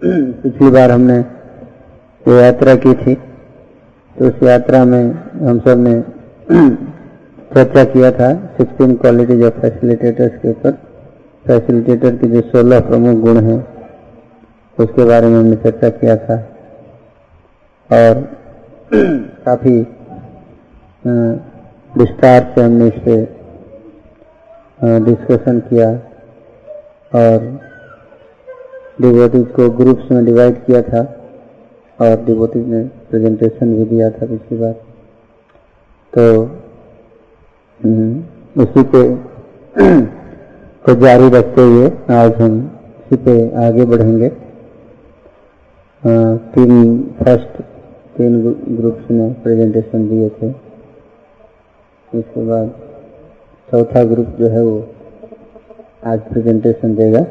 पिछली बार हमने ये यात्रा की थी तो उस यात्रा में हम सबने चर्चा किया था 16 क्वालिटीज ऑफ़ फैसिलिटेटर्स के ऊपर। फैसिलिटेटर के जो 16 प्रमुख गुण हैं, उसके बारे में हमने चर्चा किया था। और काफ़ी विस्तार से हमने इस पर डिस्कशन किया। और डिवोटीज को ग्रुप्स में डिवाइड किया था और डिवोटीज ने प्रेजेंटेशन भी दिया था पिछली बार। तो उसी पे को जारी रखते हुए आज हम इसी पे आगे बढ़ेंगे। तीन फ़र्स्ट तीन ग्रुप्स ने प्रेजेंटेशन दिए थे। इसके बाद चौथा ग्रुप जो है वो आज प्रेजेंटेशन देगा।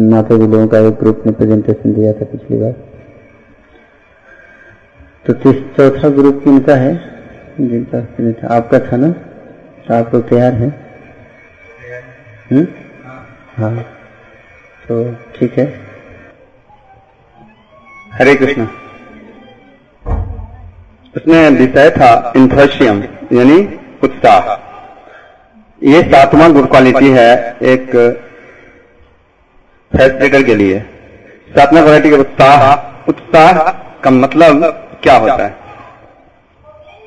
जी लोगों का एक ग्रुप ने प्रेजेंटेशन दिया था पिछली बार। तो चौथा ग्रुप किनका है? जिनका था? आपका था ना? तो आप लोग तैयार हैं? हम्म? हाँ। तो ठीक है। हरे कृष्ण। उसने विषय था इंथर्शियम यानी उत्साह। ये सातवां गुड क्वालिटी है, एक फैसिलिटेटर के लिए। सातवां क्वालिटी का उत्साह। उत्साह का मतलब क्या होता है?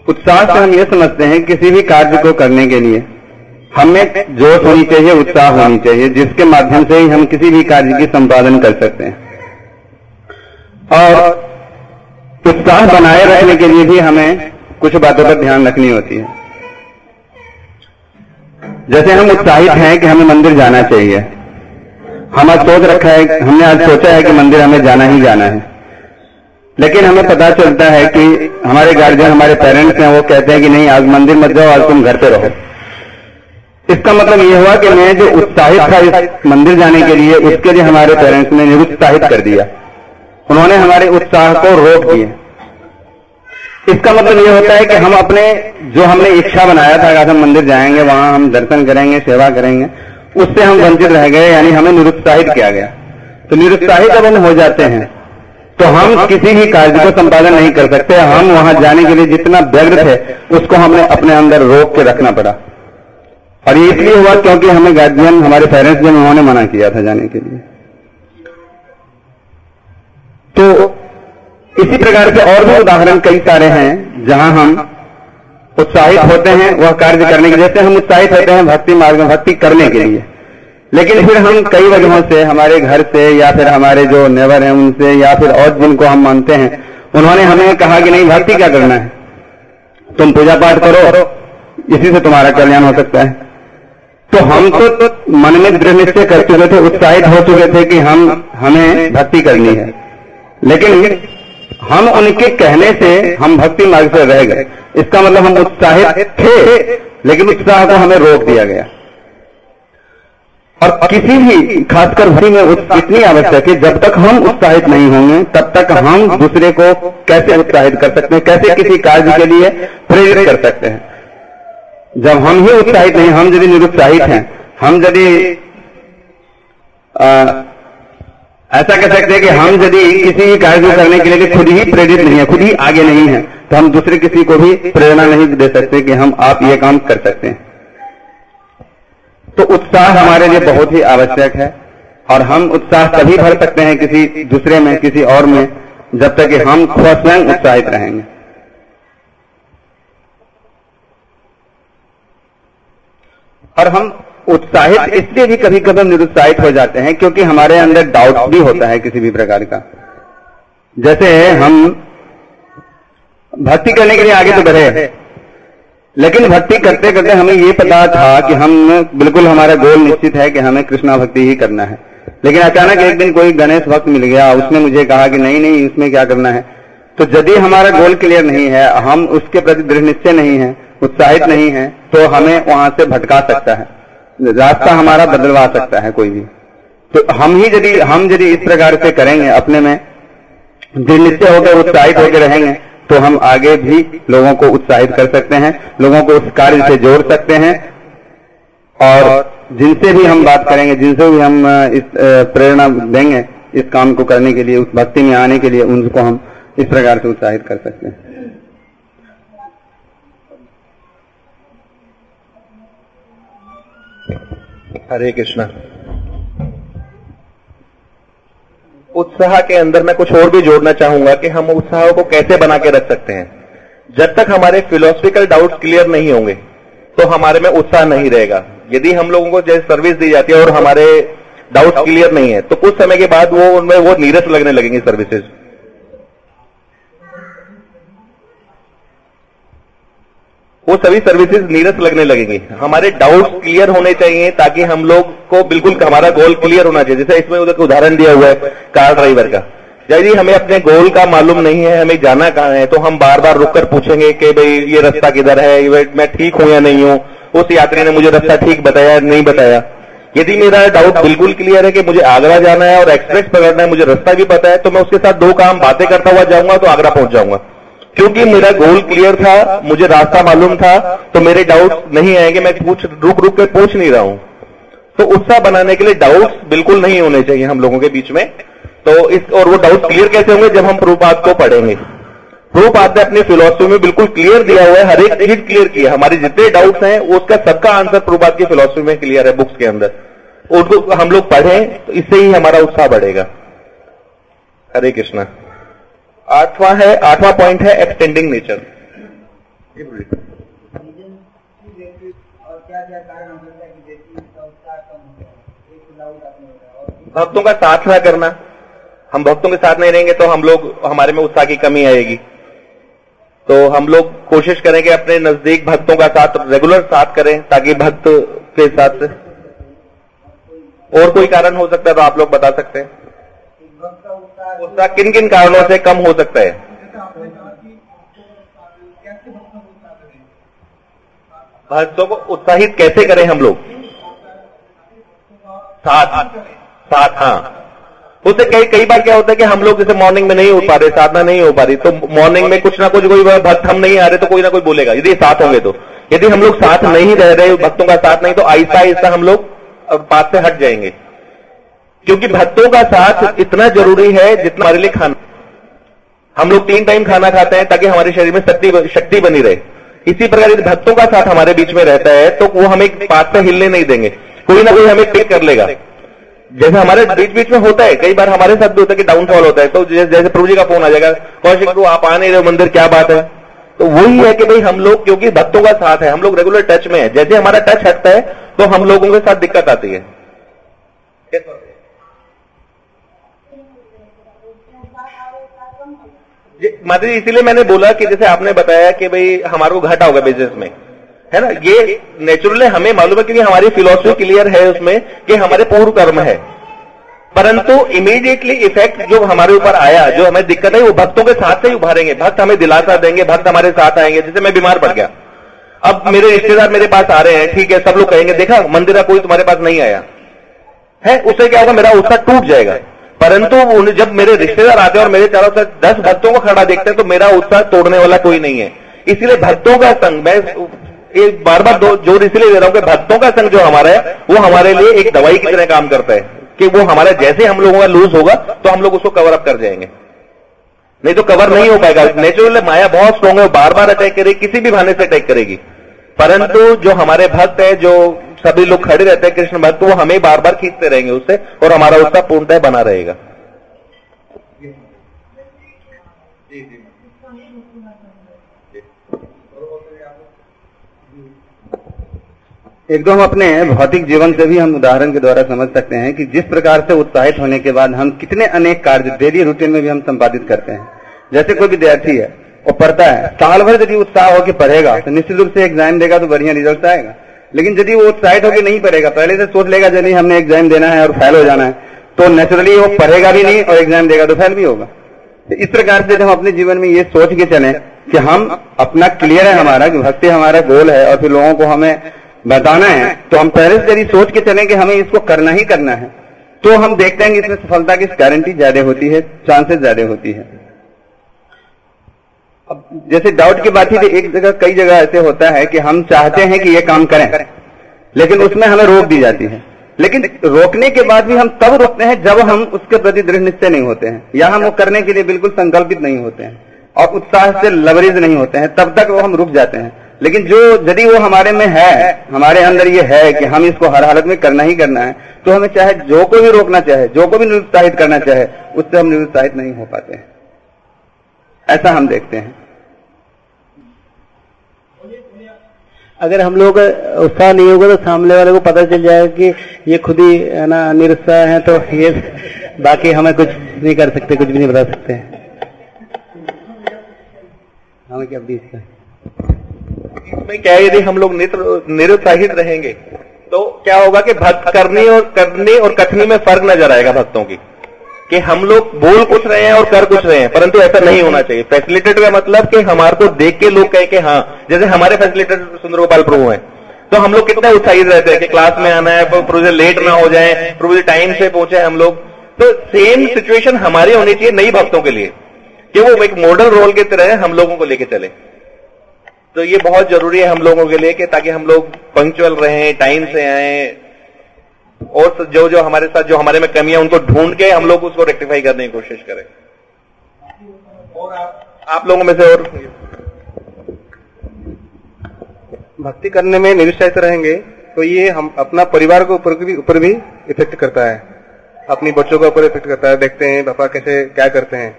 उत्साह से हम ये समझते हैं किसी भी कार्य को करने के लिए हमें जोश होनी चाहिए, उत्साह होनी चाहिए, जिसके माध्यम से ही हम किसी भी कार्य की संपादन कर सकते हैं। और उत्साह बनाए रखने के लिए भी हमें कुछ बातों पर ध्यान रखनी होती है। जैसे हम उत्साहित हैं कि हमें मंदिर जाना चाहिए। हम आज सोच रखा है, हमने आज सोचा है कि मंदिर हमें जाना ही जाना है। लेकिन हमें पता चलता है कि हमारे गार्जियन हमारे पेरेंट्स हैं, वो कहते हैं कि नहीं, आज मंदिर मत जाओ, आज तुम घर पे रहो। इसका मतलब ये हुआ कि मैं जो उत्साहित था इस मंदिर जाने के लिए, उसके लिए हमारे पेरेंट्स ने निरुत्साहित कर दिया। उन्होंने हमारे उत्साह को रोक दिए इसका मतलब ये होता है कि हम अपने, जो हमने इच्छा बनाया था कि हम मंदिर जाएँगे, वहाँ हम दर्शन करेंगे, सेवा करेंगे उससे हम वंचित रह गए, यानी हमें निरुत्साहित किया गया। तो निरुत्साहित जब हम हो जाते हैं तो हम किसी भी कार्य को संपादन नहीं कर सकते। हम वहाँ जाने के लिए जितना व्यग्र थे, उसको हमने अपने अंदर रोक के रखना पड़ा। और ये इसलिए हुआ क्योंकि हमें गार्जियन, हमारे पेरेंट्स ने उन्होंने मना किया था जाने के लिए। तो इसी प्रकार के और भी उदाहरण कई सारे हैं, जहाँ हम उत्साहित होते हैं वह कार्य करने के जैसे हम उत्साहित होते हैं भक्ति मार्ग में भक्ति करने के लिए। लेकिन फिर हम कई वजहों से हमारे घर से या फिर हमारे जो नेवर हैं उनसे या फिर और जिनको हम मानते हैं उन्होंने हमें कहा कि नहीं भक्ति क्या करना है? तुम पूजा पाठ करो। इसी से तुम्हारा कल्याण हो सकता है। तो हम तो मन में दृढ़ निश्चय कर चुके थे उत्साहित हो चुके थे कि हम हमें भक्ति करनी है। लेकिन हम उनके कहने से हम भक्ति मार्ग से रह गए। इसका मतलब हम उत्साहित थे, लेकिन उत्साह को हमें रोक दिया गया। और किसी भी, खासकर भक्ति में इतनी आवश्यक है जब तक हम उत्साहित नहीं होंगे, तब तक हम दूसरे को कैसे उत्साहित कर सकते हैं, कैसे किसी कार्य के लिए प्रेरित कर सकते हैं। जब हम ही उत्साहित नहीं, हम यदि निरुत्साहित हैं, हम यदि ऐसा कह सकते हैं कि हम यदि किसी कार्य को करने के लिए खुद ही प्रेरित नहीं है, खुद ही आगे नहीं है तो हम दूसरे किसी को भी प्रेरणा नहीं दे सकते कि हम आप ये काम कर सकते हैं। तो उत्साह हमारे लिए बहुत ही आवश्यक है, और हम उत्साह तभी भर सकते हैं किसी दूसरे में, किसी और में, जब तक कि हम स्वयं उत्साहित रहेंगे। और हम उत्साहित इसलिए भी कभी कभी हम निरुत्साहित हो जाते हैं क्योंकि हमारे अंदर डाउट भी होता है किसी भी प्रकार का। जैसे हम भक्ति करने के लिए आगे तो बढ़े। लेकिन भक्ति करते करते हमें ये पता था कि हम बिल्कुल हमारा गोल निश्चित है कि हमें कृष्णा भक्ति ही करना है। लेकिन अचानक एक दिन कोई गणेश भक्त मिल गया उसने मुझे कहा कि नहीं नहीं इसमें क्या करना है? तो यदि हमारा गोल क्लियर नहीं है हम उसके प्रति दृढ़ निश्चय नहीं है उत्साहित नहीं है तो हमें वहाँ से भटका सकता है। रास्ता हमारा बदलवा सकता है कोई भी। तो हम ही यदि हम यदि इस प्रकार से करेंगे अपने में दृढ़ निश्चय होकर उत्साहित होकर रहेंगे तो हम आगे भी लोगों को उत्साहित कर सकते हैं लोगों को उस कार्य से जोड़ सकते हैं। और जिनसे भी हम बात करेंगे जिनसे भी हम इस प्रेरणा देंगे इस काम को करने के लिए उस भक्ति में आने के लिए उनको हम इस प्रकार से उत्साहित कर सकते हैं। हरे कृष्णा। उत्साह के अंदर मैं कुछ और भी जोड़ना चाहूँगा कि हम उत्साह को कैसे बना के रख सकते हैं। जब तक हमारे फिलोसफिकल डाउट्स क्लियर नहीं होंगे तो हमारे में उत्साह नहीं रहेगा। यदि हम लोगों को जैसे सर्विस दी जाती है और हमारे डाउट्स क्लियर नहीं है तो कुछ समय के बाद वो उनमें वो नीरस लगने लगेंगे सर्विसेज़ वो सभी सर्विसेज़ नीरस लगने लगेंगी। हमारे डाउट्स क्लियर होने चाहिए ताकि हम लोग को बिल्कुल हमारा गोल क्लियर होना चाहिए। जैसे इसमें उधर उदाहरण दिया हुआ है कार ड्राइवर का। यदि हमें अपने गोल का मालूम नहीं है, हमें जाना कहाँ है? तो हम बार बार रुककर पूछेंगे कि भाई, ये रास्ता किधर है? मैं ठीक हूँ या नहीं हूँ? उस यात्री ने मुझे रास्ता ठीक बताया, नहीं बताया? यदि मेरा डाउट बिल्कुल क्लियर है कि मुझे आगरा जाना है और एक्सप्रेस पकड़ना है, मुझे रास्ता भी पता है तो मैं उसके साथ दो काम, बातें करता हुआ जाऊँगा तो आगरा पहुँच जाऊँगा। क्योंकि मेरा गोल क्लियर था, मुझे रास्ता मालूम था तो मेरे डाउट्स नहीं आएँगे, मैं पूछ, रुक रुक के पूछ नहीं रहा हूँ। तो उत्साह बनाने के लिए डाउट्स बिल्कुल नहीं होने चाहिए हम लोगों के बीच में। तो इस, और वो डाउट क्लियर कैसे होंगे, जब हम प्रभुपाद को पढ़ेंगे। प्रभुपाद ने अपनी फिलोसफी में बिल्कुल क्लियर दिया हुआ है, हर एक चीज़ क्लियर किया हमारे जितने डाउट्स हैं उसका सबका आंसर प्रभुपाद की फिलोसफी में क्लियर है बुक्स के अंदर। उनको हम लोग पढ़ें तो इससे ही हमारा उत्साह बढ़ेगा। हरे कृष्णा। आठवां है आठवां पॉइंट है एक्सटेंडिंग नेचर भक्तों का साथ ना करना। हम भक्तों के साथ नहीं रहेंगे तो हम लोग हमारे में उत्साह की कमी आएगी। तो हम लोग कोशिश करेंगे अपने नज़दीक भक्तों का साथ रेगुलर साथ करें ताकि भक्त के साथ और कोई कारण हो सकता है तो आप लोग बता सकते हैं। उत्साह किन किन कारणों से कम हो सकता है? भक्तों को उत्साहित कैसे करें हम लोग? साथ। साथ हाँ। उससे कई कई बार क्या होता है कि हम लोग जैसे मॉर्निंग में नहीं हो पा रहे, साधना नहीं हो पा रही तो मॉर्निंग में कुछ ना कुछ कोई भक्त हम नहीं आ रहे तो कोई ना कोई बोलेगा, यदि साथ होंगे तो। यदि हम लोग साथ नहीं रह रहे, भक्तों का साथ नहीं तो आहिस्ता आहिस्ता हम लोग पास से हट जाएँगे। क्योंकि भक्तों का साथ इतना ज़रूरी है जितना हमारे लिए खाना। हम लोग तीन टाइम खाना खाते हैं ताकि हमारे शरीर में शक्ति शक्ति बनी रहे। इसी प्रकार यदि भक्तों का साथ हमारे बीच में रहता है तो वो हमें पास से हिलने नहीं देंगे। कोई ना कोई हमें पिक कर लेगा। जैसे हमारे बीच बीच में होता है, कई बार हमारे साथ भी होता है कि डाउनफॉल होता है तो जैसे प्रभु जी का फ़ोन आ जाएगा, कौशिक प्रभु आप आ नहीं रहे मंदिर क्या बात है? तो वही है कि भाई हम लोग, क्योंकि भक्तों का साथ है, हम लोग रेगुलर टच में है। जैसे हमारा टच हटता है तो हम लोगों के साथ दिक्कत आती है। माता जी इसीलिए मैंने बोला कि जैसे आपने बताया कि भाई हमारे को घाटा होगा बिज़नेस में, है ना? ये नेचुरली हमें मालूम है क्योंकि हमारी फिलोसफी क्लियर है उसमें कि हमारे पूर्व कर्म है। परंतु इमीडिएटली इफ़ेक्ट जो हमारे ऊपर आया, जो हमें दिक्कत है वो भक्तों के साथ से ही उभारेंगे। भक्त हमें दिलासा देंगे, भक्त हमारे साथ आएँगे। जैसे मैं बीमार पड़ गया। अब मेरे रिश्तेदार मेरे पास आ रहे हैं, ठीक है, सब लोग कहेंगे, देखा, मंदिर का कोई तुम्हारे पास नहीं आया। है, उससे क्या होगा, मेरा उत्साह टूट जाएगा। परंतु जब मेरे रिश्तेदार आते हैं और मेरे चारों से दस भक्तों को खड़ा देखते हैं तो मेरा उत्साह तोड़ने वाला कोई नहीं है। इसलिए भक्तों का संग, मैं एक बार बार ज़ोर इसलिए दे रहा हूँ कि भक्तों का संग जो हमारा है, वो हमारे लिए एक दवाई की तरह काम करता है कि वो हमारा जैसे हम लोगों का लूज होगा तो हम लोग उसको कवर अप कर जाएँगे। नहीं तो कवर नहीं हो पाएगा। नेचुरल माया बहुत स्ट्रांग है बार बार अटैक करेगी, किसी भी भाने से अटैक करेगी। परंतु जो हमारे भक्त है, जो सभी लोग खड़े रहते हैं कृष्ण भक्त वो हमें बार बार खींचते रहेंगे उससे और हमारा उसका पूर्णतः बना रहेगा। एक दो हम अपने भौतिक जीवन से भी हम उदाहरण के द्वारा समझ सकते हैं कि जिस प्रकार से उत्साहित होने के बाद हम कितने अनेक कार्य डेली रूटीन में भी हम संपादित करते हैं। जैसे कोई विद्यार्थी है वो पढ़ता है साल भर यदि उत्साह होकर पढ़ेगा तो निश्चित रूप से एग्ज़ाम देगा तो बढ़िया रिज़ल्ट आएगा। लेकिन यदि वो उत्साहित होकर नहीं पढ़ेगा, पहले से सोच लेगा यदि हमने एग्ज़ाम देना है और फेल हो जाना है। तो नेचुरली वो पढ़ेगा भी नहीं और एग्ज़ाम देगा तो फेल भी होगा। तो इस प्रकार से हम अपने जीवन में ये सोच के चले कि हम अपना क्लियर है हमारा, कि भक्ति हमारा गोल है और फिर लोगों को हमें बताना है तो हम पहले से यदि सोच के चले कि हमें इसको करना ही करना है तो हम देखते हैं कि इसमें सफलता की गारंटी ज़्यादा होती है चांसेस ज़्यादा होती है। अब जैसे डाउट की बात ही एक जगह, कई जगह ऐसे होता है कि हम चाहते हैं कि ये काम करें, लेकिन उसमें हमें रोक दी जाती है। लेकिन रोकने के बाद भी हम तब रोकते हैं जब हम उसके प्रति दृढ़ निश्चय नहीं होते हैं, या हम वो करने के लिए बिल्कुल संकल्पित नहीं होते हैं, और उत्साह से लवरेज नहीं होते हैं, तब तक वो हम रुक जाते हैं। लेकिन जो, यदि वो हमारे में है, हमारे अंदर ये है कि हम इसको हर हालत में करना ही करना है तो हमें चाहे जो को भी रोकना चाहे, जो को भी निरुत्साहित करना चाहे, उससे हम निरुत्साहित नहीं हो पाते हैं। ऐसा हम देखते हैं। अगर हम लोग उत्साह नहीं होगा तो सामने वाले को पता चल जाएगा कि ये खुद ही है ना निरुत्साह है तो ये बाकी हमें कुछ नहीं कर सकते कुछ भी नहीं बता सकते। हमें क्या बीस का इसमें क्या है यदि हम लोग निरुत्साहित रहेंगे तो क्या होगा कि भक्त करने और करने और कथनी में फ़र्क नज़र आएगा भक्तों की। कि हम लोग बोल कुछ रहे हैं और कर कुछ रहे हैं, परंतु ऐसा नहीं होना चाहिए। फैसिलिटेटर का मतलब कि हमारे को देख के लोग कहे कि हाँ जैसे हमारे फैसिलिटेटर सुंदर गोपाल प्रभु हैं तो हम लोग कितना उत्साहित रहते हैं कि क्लास में आना है जी लेट ना हो जाए जी टाइम से पहुँचे हम लोग। तो सेम सिचुएशन हमारी होनी चाहिए नई भक्तों के लिए, कि वो एक मॉडल रोल की तरह हम लोगों को लेके चले। तो ये बहुत ज़रूरी है हम लोगों के लिए कि ताकि हम लोग पंक्चुअल रहें टाइम से आए और जो जो हमारे साथ जो हमारे में कमियाँ उनको ढूंढ के हम लोग उसको रेक्टिफाई करने की कोशिश करें। और आप, आप लोगों में से और भक्ति करने में निरुत्साहित रहेंगे तो ये हम अपना परिवार के ऊपर भी ऊपर भी इफ़ेक्ट करता है। अपनी बच्चों के ऊपर इफ़ेक्ट करता है। देखते हैं पापा कैसे क्या करते हैं।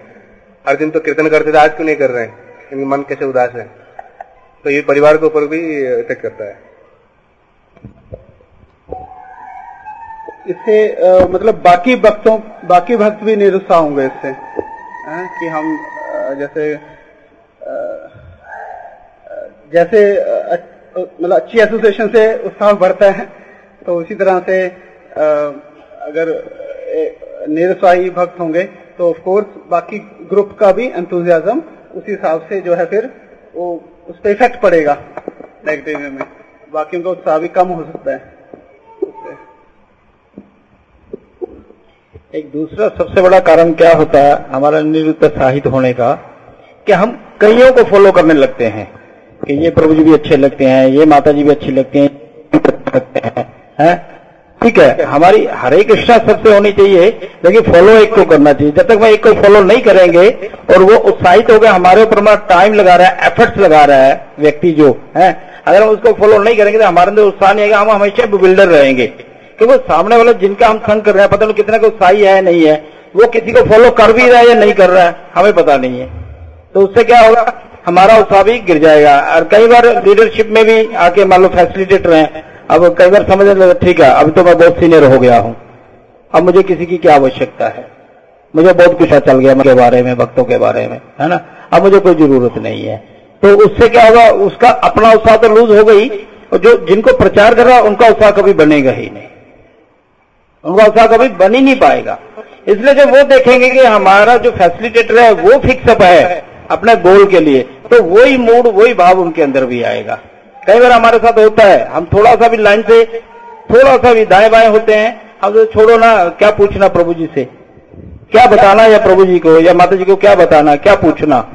हर दिन तो कीर्तन करते थे आज क्यों नहीं कर रहे हैं? मन कैसे उदास है। तो ये परिवार के ऊपर भी इफ़ेक्ट करता है। इससे मतलब बाकी भक्तों बाकी भक्त भी निरुत्साह होंगे इससे हैं, कि हम जैसे जैसे मतलब अच्छी एसोसिएशन से उत्साह बढ़ता है तो उसी तरह से अगर निरुत्साही भक्त होंगे तो ऑफ़ कोर्स बाकी ग्रुप का भी एंथुजियाज्म उसी हिसाब से जो है फिर वो उस पर इफ़ेक्ट पड़ेगा नेगेटिव में। बाकी उनका उत्साह भी कम हो सकता है। एक दूसरा सबसे बड़ा कारण क्या होता है हमारा निरुत्साहित होने का, कि हम कईयों को फॉलो करने लगते हैं, कि ये प्रभु जी भी अच्छे लगते हैं, ये माता जी भी अच्छी लगते हैं लगते हैं हैं? ठीक है, हमारी हरे कृष्णा सबसे होनी चाहिए, लेकिन फॉलो एक को करना चाहिए। जब तक मैं एक को फॉलो नहीं करेंगे, और वो उत्साहित होकर हमारे ऊपर अपना टाइम लगा रहा है एफर्ट्स लगा रहा है, व्यक्ति जो, है? अगर हम उसको फॉलो नहीं करेंगे तो हमारे अंदर उत्साह नहीं आएगा, हम हमेशा बिल्डर रहेंगे। क्योंकि सामने वाला जिनका हम संग कर रहे हैं, पता नहीं कितना को उत्साही है नहीं है, वो किसी को फॉलो कर भी रहा है या नहीं कर रहा है, हमें पता नहीं है। तो उससे क्या होगा, हमारा उत्साह भी गिर जाएगा। और कई बार लीडरशिप में भी आके मान लो फैसिलिटेटर हैं, अब कई बार समझने लगे, ठीक है अभी तो मैं बहुत सीनियर हो गया हूँ। अब मुझे किसी की क्या आवश्यकता है? मुझे बहुत कुछ चल गया के बारे में भक्तों के बारे में, है ना? अब मुझे कोई ज़रूरत नहीं है। तो उससे क्या होगा, उसका अपना उत्साह तो लूज हो गई, और जो जिनको प्रचार कर रहा उनका उत्साह कभी बनेगा ही नहीं। उनका उत्साह कभी बन ही नहीं पाएगा। इसलिए जब वो देखेंगे कि हमारा जो फैसिलिटेटर है वो फिक्सअप है अपने गोल के लिए तो वही मूड वही भाव उनके अंदर भी आएगा। कई बार हमारे साथ होता है हम थोड़ा सा भी लाइन से थोड़ा सा भी दाएँ बाएँ होते हैं हम तो छोड़ो ना क्या पूछना प्रभु जी से? क्या बताना या प्रभु जी को या माता जी को क्या बताना क्या पूछना?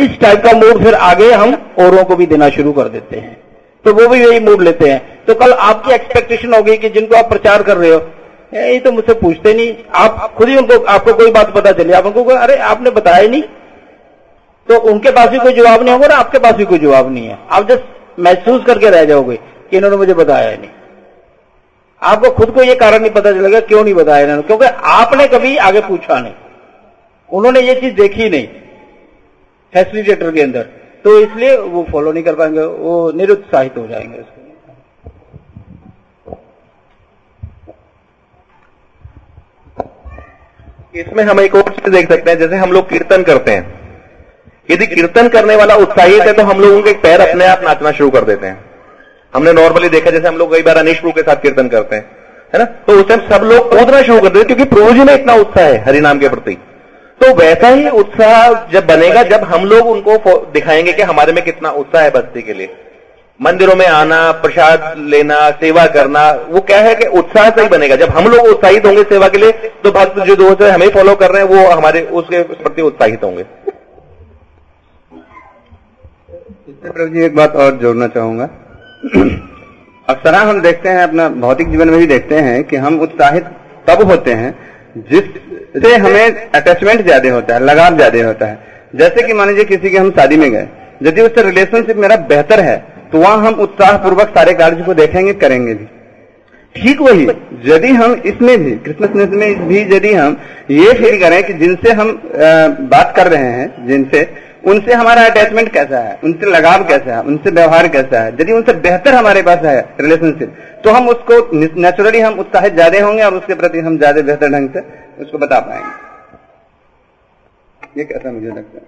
इस टाइप का मूड फिर आगे हम औरों को भी देना शुरू कर देते हैं। तो वो भी यही मूड लेते हैं। तो कल आपकी एक्सपेक्टेशन होगी कि जिनको आप प्रचार कर रहे हो "ए, ये तो मुझसे पूछते नहीं। आप खुद ही उनको, आपको कोई बात पता चली? आप उनको अरे, आपने बताया नहीं। तो उनके पास भी कोई जवाब नहीं होगा ना आपके पास भी कोई जवाब नहीं है। आप जस्ट महसूस करके रह जाओगे कि इन्होंने मुझे बताया नहीं। आपको खुद को ये कारण नहीं पता चलेगा क्यों नहीं बताया इन्होंने, क्योंकि आपने कभी आगे पूछा नहीं। उन्होंने ये चीज़ देखी नहीं फैसिलिटेटर के अंदर। तो इसलिए वो फॉलो नहीं कर पाएँगे, वो निरुत्साहित हो जाएँगे उसके लिए। इसमें हम एक और चीज़ देख सकते हैं, जैसे हम लोग कीर्तन करते हैं। यदि कीर्तन करने वाला उत्साहित है तो हम लोग उनके पैर अपने आप नाचना शुरू कर देते हैं। हमने नॉर्मली देखा, जैसे हम लोग कई बार अनिश प्रभु के साथ कीर्तन करते हैं, है ना? तो उस टाइम सब लोग कूदना शुरू कर देते हैं, क्योंकि प्रभु जी में इतना उत्साह है हरिनाम के प्रति। तो वैसा ही उत्साह जब बनेगा, जब हम लोग उनको दिखाएँगे कि हमारे में कितना उत्साह है भक्ति के लिए। मंदिरों में आना, प्रसाद लेना, सेवा करना, वो क्या है कि उत्साह से ही बनेगा। जब हम लोग उत्साहित होंगे सेवा के लिए तो भक्त जो दोस्त है हमें फॉलो कर रहे हैं, वो हमारे, उसके प्रति उत्साहित होंगे। प्रभु जी एक बात और जोड़ना चाहूँगा। अक्सर हम देखते हैं, अपना भौतिक जीवन में भी देखते हैं कि हम उत्साहित तब होते हैं जिससे हमें अटैचमेंट ज़्यादा होता है, लगाव ज़्यादा होता है। जैसे कि मान लीजिए किसी के हम शादी में गए, यदि उससे रिलेशनशिप मेरा बेहतर है तो वहाँ हम उत्साह पूर्वक सारे कार्य को देखेंगे, करेंगे भी। ठीक वही, यदि हम इसमें भी क्रिसमस में भी यदि हम ये फील करें कि जिनसे हम बात कर रहे हैं, जिनसे, उनसे हमारा अटैचमेंट कैसा है, उनसे लगाव कैसा है, उनसे व्यवहार कैसा है, यदि उनसे बेहतर हमारे पास है रिलेशनशिप तो हम उसको नेचुरली हम उत्साहित ज़्यादा होंगे और उसके प्रति हम ज़्यादा बेहतर ढंग से उसको बता पाएँगे। ये कैसा मुझे लगता है?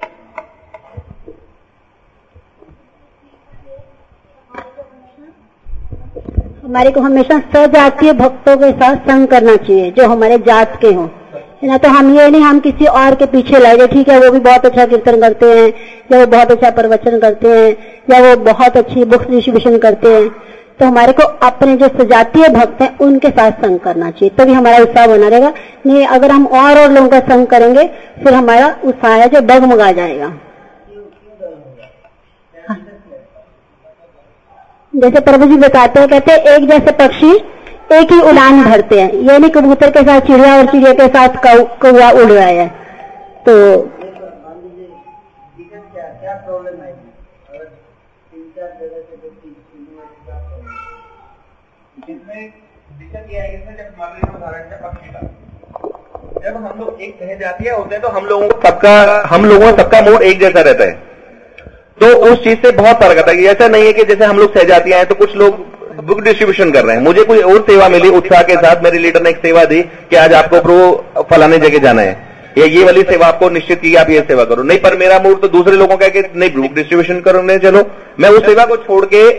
हमारे को हमेशा सजातीय भक्तों के साथ संग करना चाहिए, जो हमारे जात के हों। ना तो हम ये नहीं, हम किसी और के पीछे लगे ठीक है, वो भी बहुत अच्छा कीर्तन करते हैं, या वो बहुत अच्छा प्रवचन करते हैं, या वो बहुत अच्छी बुक्स डिस्ट्रीब्यूशन करते हैं तो हमारे को अपने जो सजातीय भक्त हैं, उनके साथ संग करना चाहिए, तभी तो हमारा उत्साह बना रहेगा। नहीं, अगर हम और और लोगों का संग करेंगे, फिर हमारा उत्साह है जो डगमगा जाएगा। जैसे प्रभु जी बताते हैं, कहते हैं, एक जैसे पक्षी एक ही उड़ान भरते हैं। ये नहीं कबूतर के साथ चिड़िया और चिड़िया के साथ कौआ उड़ रहा है। तो जब हम लोग एक कहे जाती है होते हैं तो हम लोगों को सबका, हम लोगों का सबका मूड एक जैसा रहता है। तो उस चीज़ से बहुत फ़र्क आता है ऐसा नहीं है कि जैसे हम लोग सहजातियाँ हैं तो कुछ लोग बुक डिस्ट्रीब्यूशन कर रहे हैं। मुझे कोई और सेवा मिली उत्साह के साथ, मेरे लीडर ने एक सेवा दी कि आज आपको प्रो फलाने जगह जाना है। या, ये वाली सेवा आपको निश्चित की आप ये सेवा करो। नहीं, पर मेरा मूड तो दूसरे लोगों का कि नहीं बुक डिस्ट्रीब्यूशन करने चलो। मैं उस सेवा को छोड़ के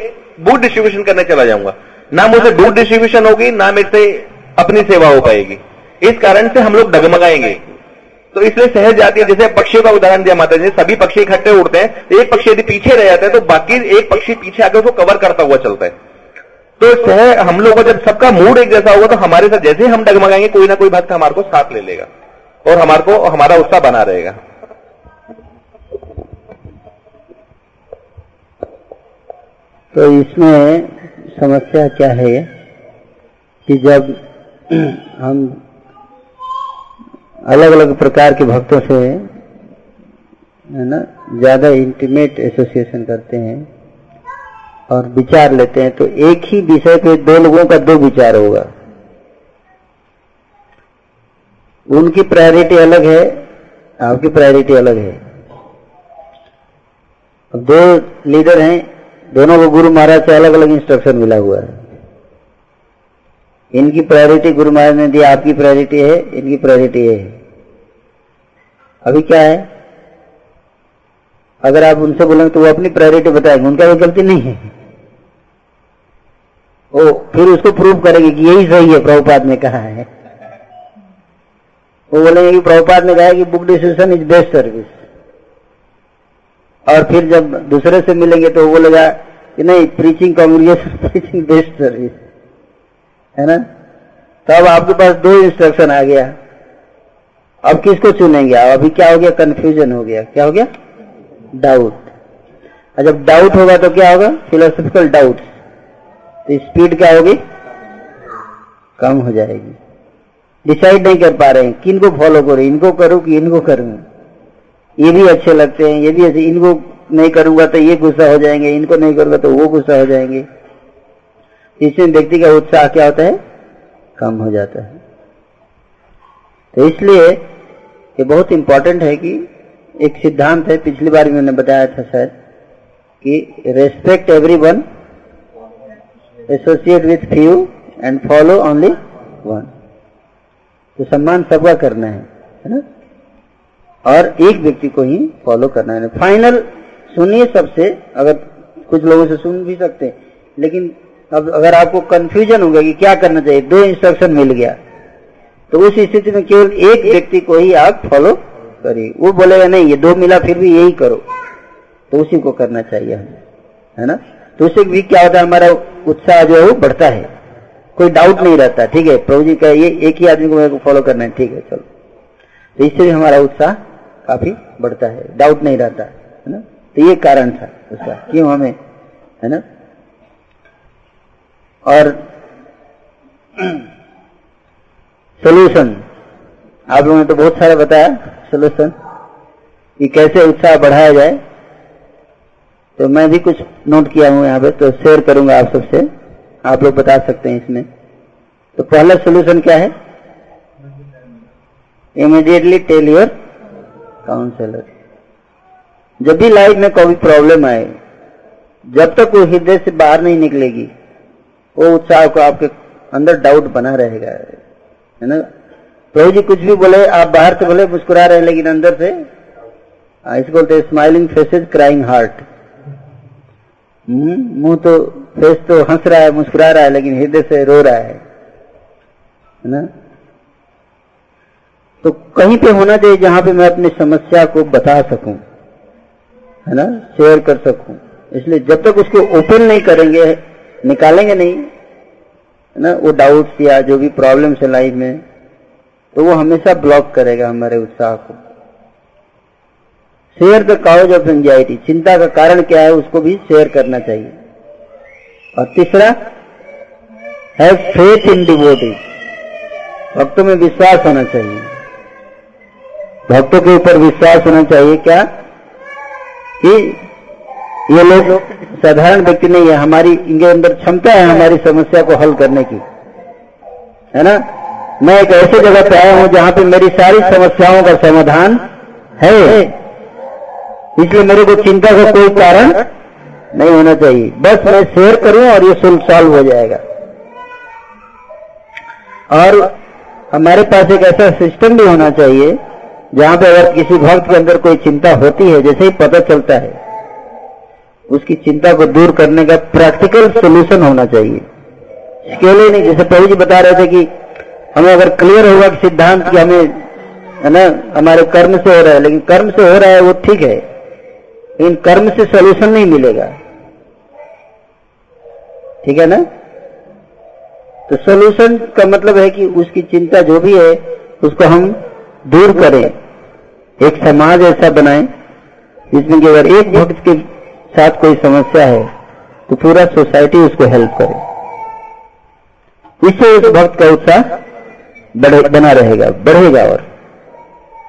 बुक डिस्ट्रीब्यूशन करने चला जाऊँगा। ना मुझे बुक डिस्ट्रीब्यूशन होगी, ना मेरे से अपनी सेवा हो पाएगी। इस कारण से हम लोग डगमगाएँगे। तो इसलिए सहज जाती है जैसे पक्षियों का उदाहरण दिया माता जी सभी पक्षी इकट्ठे उड़ते हैं, एक पक्षी यदि पीछे रह जाता है तो बाकी एक पक्षी पीछे आकर उसको कवर करता हुआ चलता है। तो सह, हम लोग जब सबका मूड एक जैसा होगा तो हमारे साथ जैसे हम डगमगाएँगे, कोई ना कोई भक्त हमारे को साथ ले लेगा और हमारे को, हमारा उत्साह बना रहेगा। तो इसमें समस्या क्या है कि जब हम अलग अलग प्रकार के भक्तों से, है ना, ज़्यादा इंटीमेट एसोसिएशन करते हैं और विचार लेते हैं। तो एक ही विषय पे दो लोगों का दो विचार होगा। उनकी प्रायोरिटी अलग है, आपकी प्रायोरिटी अलग है। अब दो लीडर हैं, दोनों को गुरु महाराज से अलग अलग इंस्ट्रक्शन मिला हुआ है। इनकी प्रायोरिटी गुरु महाराज ने दिया आपकी प्रायोरिटी है, इनकी प्रायोरिटी है। अभी क्या है? अगर आप उनसे बोलेंगे तो वो अपनी प्रायोरिटी बताएँगे, उनका कोई गलती नहीं है। वो फिर उसको प्रूव करेंगे कि यही सही है, प्रभुपाद ने कहा है। वो बोलेंगे कि प्रभुपाद ने कहा कि book distribution is best service और फिर जब दूसरे से मिलेंगे तो वो बोलेगा कि नहीं preaching congregation preaching best service है ना? तो अब आपके पास दो इंस्ट्रक्शन आ गया। अब किसको चुनेंगे? अब अभी क्या हो गया? कंफ्यूजन हो गया। क्या हो गया? डाउट जब डाउट होगा तो क्या होगा? फिलोसफिकल डाउट तो स्पीड क्या होगी? कम हो जाएगी। डिसाइड नहीं कर पा रहे हैं। किन को फॉलो करूँ? इनको करूँ कि इनको करूँ? ये भी अच्छे लगते हैं। ये भी अच्छे इनको नहीं करूँगा तो ये गुस्सा हो जाएँगे, इनको नहीं करूँगा तो वो गुस्सा हो जाएँगे। इसमें व्यक्ति का उत्साह क्या होता है? कम हो जाता है। तो इसलिए ये बहुत इंपॉर्टेंट है कि एक सिद्धांत है, पिछली बार मैंने बताया था शायद, कि respect every one associate with few and follow only one तो सम्मान सबका करना है है ना? और एक व्यक्ति को ही फॉलो करना है। फाइनल सुनिए सबसे, अगर कुछ लोगों से सुन भी सकते हैं, लेकिन अब अगर आपको कंफ्यूजन हो गया कि क्या करना चाहिए, दो इंस्ट्रक्शन मिल गया। तो उस स्थिति में केवल एक व्यक्ति को ही आप फॉलो करिए। वो बोलेगा, नहीं, ये दो मिला, फिर भी यही करो। तो उसी को करना चाहिए हमें, है ना? तो उससे भी क्या होता है, हमारा उत्साह जो है वो बढ़ता है। कोई डाउट नहीं रहता, ठीक है? प्रभु जी का ये एक ही आदमी को मेरे को फॉलो करना है। ठीक है, चलो। तो इससे भी हमारा उत्साह काफ़ी बढ़ता है। डाउट नहीं रहता, है ना? तो ये कारण था उसका। क्यों हमें, है ना? और सोल्यूशन आप लोगों ने तो बहुत सारा बताया सोल्यूशन कि कैसे उत्साह बढ़ाया जाए। तो मैं भी कुछ नोट किया हूँ यहाँ पे तो शेयर करूँगा आप सबसे। आप लोग बता सकते हैं इसमें। तो पहला सोल्यूशन क्या है? इमीडिएटली टेल योर काउंसलर जब भी लाइफ में कोई प्रॉब्लम आए, जब तक वो हृदय से बाहर नहीं निकलेगी वो उत्साह को आपके अंदर डाउट बना रहेगा, है ना? प्रभु जी कुछ भी बोले, आप बाहर से बोले, मुस्कुरा रहे, लेकिन अंदर से इसको बोलते स्माइलिंग फेसेस क्राइंग हार्ट मुँह तो फेस तो हंस रहा है, मुस्कुरा रहा है, लेकिन हृदय से रो रहा है है ना? तो कहीं पे होना चाहिए जहाँ पे मैं अपनी समस्या को बता सकूँ, है ना? शेयर कर सकूँ। इसलिए जब तक उसको ओपन नहीं करेंगे निकालेंगे नहीं। है ना? वो डाउट्स या जो भी प्रॉब्लम्स है लाइफ में तो वो हमेशा ब्लॉक करेगा हमारे उत्साह को। Share the cause of anxiety चिंता का कारण क्या है उसको भी शेयर करना चाहिए। और तीसरा है फेथ इन डिवोटी भक्तों में विश्वास होना चाहिए। भक्तों के ऊपर विश्वास होना चाहिए क्या? कि ये लोग साधारण व्यक्ति नहीं है हमारी इनके अंदर क्षमता है हमारी समस्या को हल करने की। है ना? मैं एक ऐसे जगह पे आया हूँ जहाँ पे मेरी सारी समस्याओं का समाधान है। इसलिए मेरे को चिंता का कोई कारण नहीं होना चाहिए। बस मैं शेयर करूँ और ये सॉल्व हो जाएगा। और हमारे पास एक ऐसा सिस्टम भी होना चाहिए जहाँ पे अगर किसी भक्त के अंदर कोई चिंता होती है जैसे ही पता चलता है उसकी चिंता को दूर करने का प्रैक्टिकल सोल्यूशन होना चाहिए। अकेले नहीं, जैसे प्रभु जी बता रहे थे कि हमें अगर क्लियर होगा कि सिद्धांत की हमें, है ना, हमारे कर्म से हो रहा है, लेकिन कर्म से हो रहा है वो ठीक है, लेकिन कर्म से सोल्यूशन नहीं मिलेगा। ठीक है ना? तो सोल्यूशन का मतलब है कि उसकी चिंता जो भी है, उसको हम दूर करें। एक समाज ऐसा बनाएँ, जिसमें कि अगर एक भक्त के साथ कोई समस्या है तो पूरा सोसाइटी उसको हेल्प करे। इससे उस भक्त का उत्साह बना रहेगा बढ़ेगा और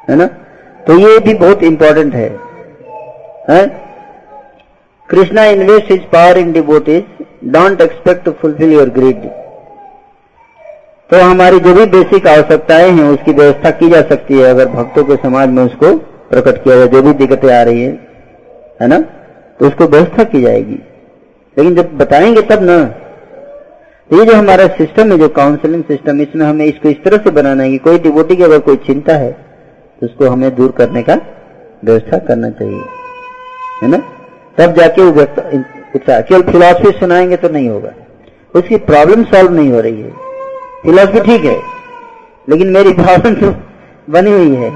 है ना? तो ये भी बहुत इंपॉर्टेंट है, है? Krishna invest is power in devotees don't expect to fulfil your greed तो हमारी जो भी बेसिक आवश्यकताएँ हैं उसकी व्यवस्था की जा सकती है अगर भक्तों के समाज में उसको प्रकट किया जाए जो भी दिक्कतें आ रही है है ना? तो उसको व्यवस्था की जाएगी। लेकिन जब बताएँगे तब ना। ये जो हमारा सिस्टम है, जो काउंसलिंग सिस्टम इसमें हमें इसको इस तरह से बनाना है कि कोई डिवोटी की अगर कोई चिंता है तो उसको हमें दूर करने का व्यवस्था करना चाहिए। है ना? तब जाके वो उत्साह, केवल फिलोसफी सुनाएँगे तो नहीं होगा। उसकी प्रॉब्लम सॉल्व नहीं हो रही है। फिलोसफी ठीक है, लेकिन मेरी प्रॉब्लम तो बनी हुई है।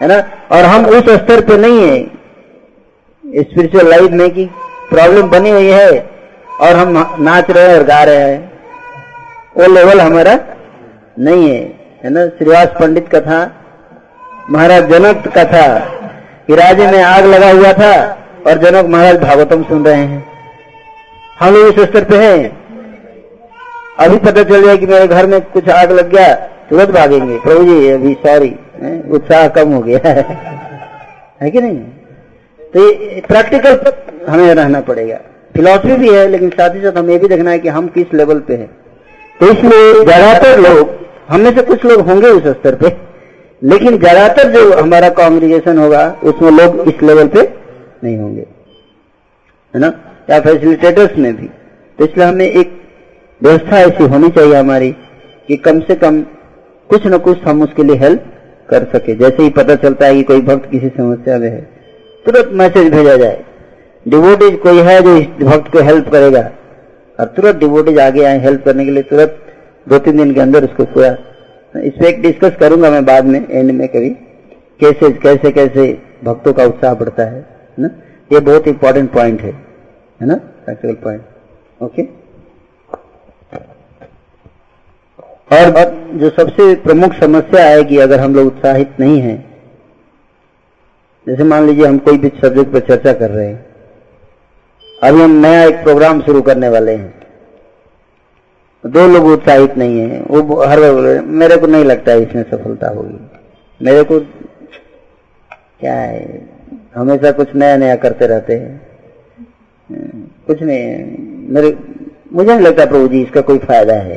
है ना? और हम उस स्तर पे नहीं है। स्पिरिचुअल लाइफ में कि प्रॉब्लम बनी हुई है और हम नाच रहे हैं और गा रहे हैं। वो लेवल हमारा नहीं है है ना? श्रीवास पंडित का था, महाराज जनक का था, कि राज्य में आग लगा हुआ था और जनक महाराज भागवतम सुन रहे हैं। हम लोग इस स्तर पे हैं। अभी पता चल जाए कि मेरे घर में कुछ आग लग गया, तुरंत भागेंगे। प्रभु जी, अभी सॉरी उत्साह कम हो गया है कि नहीं? तो ये प्रैक्टिकल हमें रहना पड़ेगा। फिलॉसफी भी है, लेकिन साथ ही साथ हमें भी देखना है कि हम किस लेवल पे हैं। तो इसलिए ज़्यादातर लोग, हमें से कुछ लोग होंगे उस स्तर पे, लेकिन ज़्यादातर जो हमारा कॉन्ग्रीगेशन होगा, उसमें लोग इस लेवल पे नहीं होंगे। है ना? या फैसिलिटेटर्स में भी। तो इसलिए हमें एक व्यवस्था ऐसी होनी चाहिए हमारी कि कम से कम कुछ न कुछ हम उसके लिए हेल्प कर सके। जैसे ही पता चलता है कि कोई भक्त किसी समस्या में है तुरंत मैसेज भेजा जाए। डिवोटीज कोई है जो इस भक्त को हेल्प करेगा? और तुरंत डिवोटीज आगे आए हेल्प करने के लिए तुरंत दो तीन दिन के अंदर उसको पूरा। इस पर एक डिस्कस करूँगा मैं बाद में एंड में कभी। कैसे कैसे कैसे भक्तों का उत्साह बढ़ता है ना? ये बहुत इंपॉर्टेंट पॉइंट है है ना? प्रैक्टिकल पॉइंट ओके और जो सबसे प्रमुख समस्या कि अगर हम लोग उत्साहित नहीं हैं जैसे मान लीजिए हम कोई भी सब्जेक्ट पर चर्चा कर रहे हैं। अभी हम नया एक प्रोग्राम शुरू करने वाले हैं। दो लोग उत्साहित नहीं है। वो हर बार बोल मेरे को नहीं लगता है इसमें सफलता होगी। मेरे को क्या है? हमेशा कुछ नया नया करते रहते हैं। कुछ नहीं। मेरे, मुझे नहीं लगता प्रभु जी इसका कोई फ़ायदा है।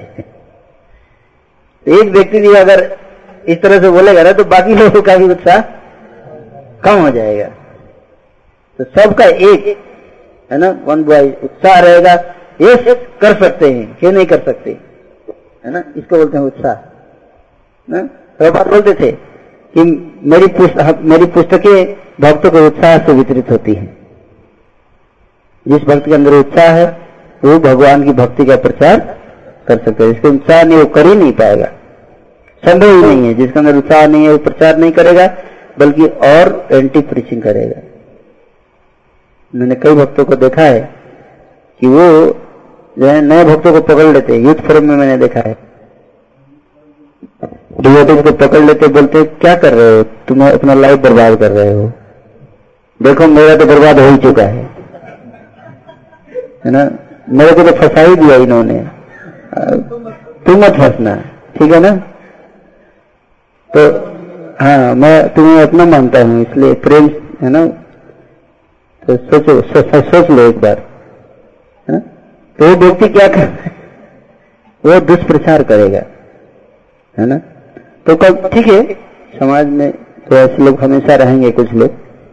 एक व्यक्ति भी अगर इस तरह से बोलेगा ना तो बाकी लोगों का भी उत्साह कम हो जाएगा। तो सबका एक, है ना? वन बॉय उत्साह रहेगा। ये कर सकते हैं, ये नहीं कर सकते, है ना? इसको बोलते हैं उत्साह ना? तो बोलते थे कि मेरी पुस्तक मेरी पुस्तकें भक्तों को उत्साह से वितरित होती हैं। जिस भक्त के अंदर उत्साह है, वो भगवान की भक्ति का प्रचार कर सकते हैं। जिसके उत्साह नहीं, वो कर ही नहीं पाएगा। संभव ही नहीं है। जिसके अंदर उत्साह नहीं है, वो प्रचार नहीं करेगा। बल्कि और एंटी प्रीचिंग करेगा। मैंने कई भक्तों को देखा है कि वो जो है नए भक्तों को पकड़ लेते यूथ फोरम में मैंने देखा है। डिवोटिव को पकड़ लेते बोलते, क्या कर रहे हो? तुम अपना लाइफ बर्बाद कर रहे हो। देखो, मेरा तो बर्बाद हो ही चुका है। है ना? मेरे को तो फंसा ही दिया इन्होंने। तुम मत फंसना, ठीक है ना? तो हाँ मैं तुम्हें अपना मानता हूँ, इसलिए प्रेम, है ना? तो सोचो सोच लो एक बार, है ना? तो वो व्यक्ति क्या कर वो दुष्प्रचार करेगा, है ना? तो कब, ठीक है, समाज में तो ऐसे लोग हमेशा रहेंगे कुछ लोग,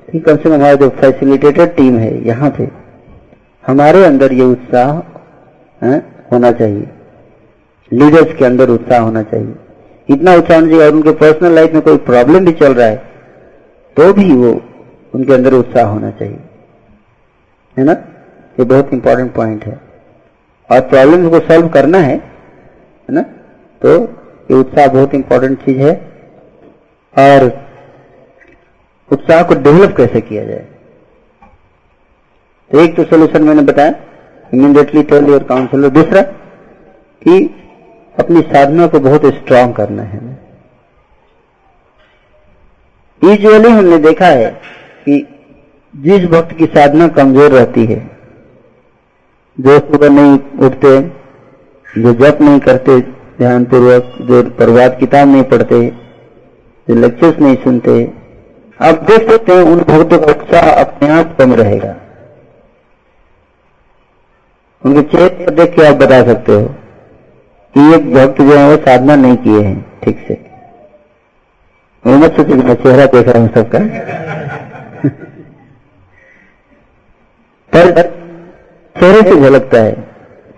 ठीक, कम से कम हमारा जो फैसिलिटेटेड टीम है, यहाँ पे, हमारे अंदर ये उत्साह होना चाहिए लीडर्स के अंदर उत्साह होना चाहिए। इतना उत्साह चाहिए और उनके पर्सनल लाइफ में कोई प्रॉब्लम भी चल रहा है तो भी वो उनके अंदर उत्साह होना चाहिए। है ना? ये बहुत इंपॉर्टेंट पॉइंट है। और प्रॉब्लम को सॉल्व करना है है ना? तो ये उत्साह बहुत इंपॉर्टेंट चीज़ है। और उत्साह को डेवलप कैसे किया जाए? तो एक तो सोल्यूशन मैंने बताया इमीडिएटली टेल योर काउंसलर दूसरा, कि अपनी साधना को बहुत स्ट्रांग करना है। यूजुअली हमने देखा है कि जिस भक्त की साधना कमज़ोर रहती है, जो सुबह नहीं उठते, जो जप नहीं करते ध्यान पूर्वक जो प्रभात किताब नहीं पढ़ते, जो लेक्चर्स नहीं सुनते, आप देख सकते हैं उन भक्तों का उत्साह अपने आप कम रहेगा। उनके चेहरे पर देख के आप बता सकते हो। कि एक भक्त जो है वो साधना नहीं किए हैं, ठीक से। वो मत सोचे मैं चेहरा देख रहा हूँ सबका। पर चेहरे से झलकता है।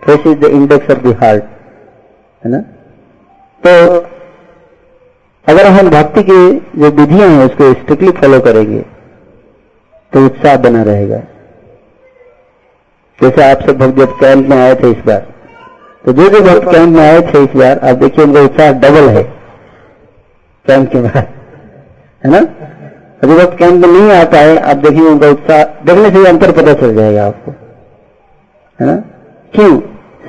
Face is the index of the heart है ना? तो अगर हम भक्ति की जो विधियाँ हैं, उसको स्ट्रिक्टली फॉलो करेंगे तो उत्साह बना रहेगा। जैसे आप सब भक्त जब कैंप में आए थे इस बार तो जो जो भक्त कैंप में आए थे इस बार, आप देखिए उनका उत्साह डबल है कैंप के बाद, है ना? अभी वक्त कैंप में नहीं आ पाए, आप देखिए उनका उत्साह देखने से अंतर पता चल जाएगा आपको, है ना? क्यों?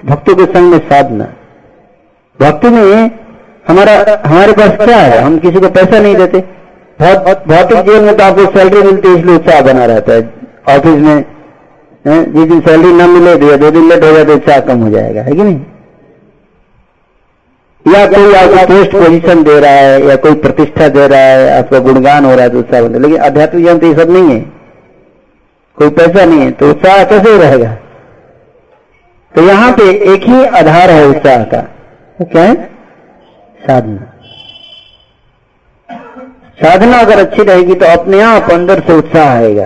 भक्तों के संग में साधना। भक्ति में हमारा, हमारे पास क्या है? हम किसी को पैसा नहीं देते। भौतिक जीवन में तो आपको सैलरी मिलती है, इसलिए उत्साह बना रहता है। ऑफ़िस में जिस दिन सैलरी न मिले तो दो दिन लेट हो जाए तो उत्साह कम हो जाएगा, है कि नहीं? या कोई आपको पोस्ट पोजीशन दे रहा है, या कोई प्रतिष्ठा दे रहा है, आपका गुणगान हो रहा है तो उत्साह बनता लेकिन आध्यात्मिक जीवन तो ये सब नहीं है। कोई पैसा नहीं है तो उत्साह कैसे रहेगा? तो यहाँ पे एक ही आधार है उत्साह का। क्या है? साधना। साधना अगर अच्छी रहेगी तो अपने आप अंदर से उत्साह आएगा।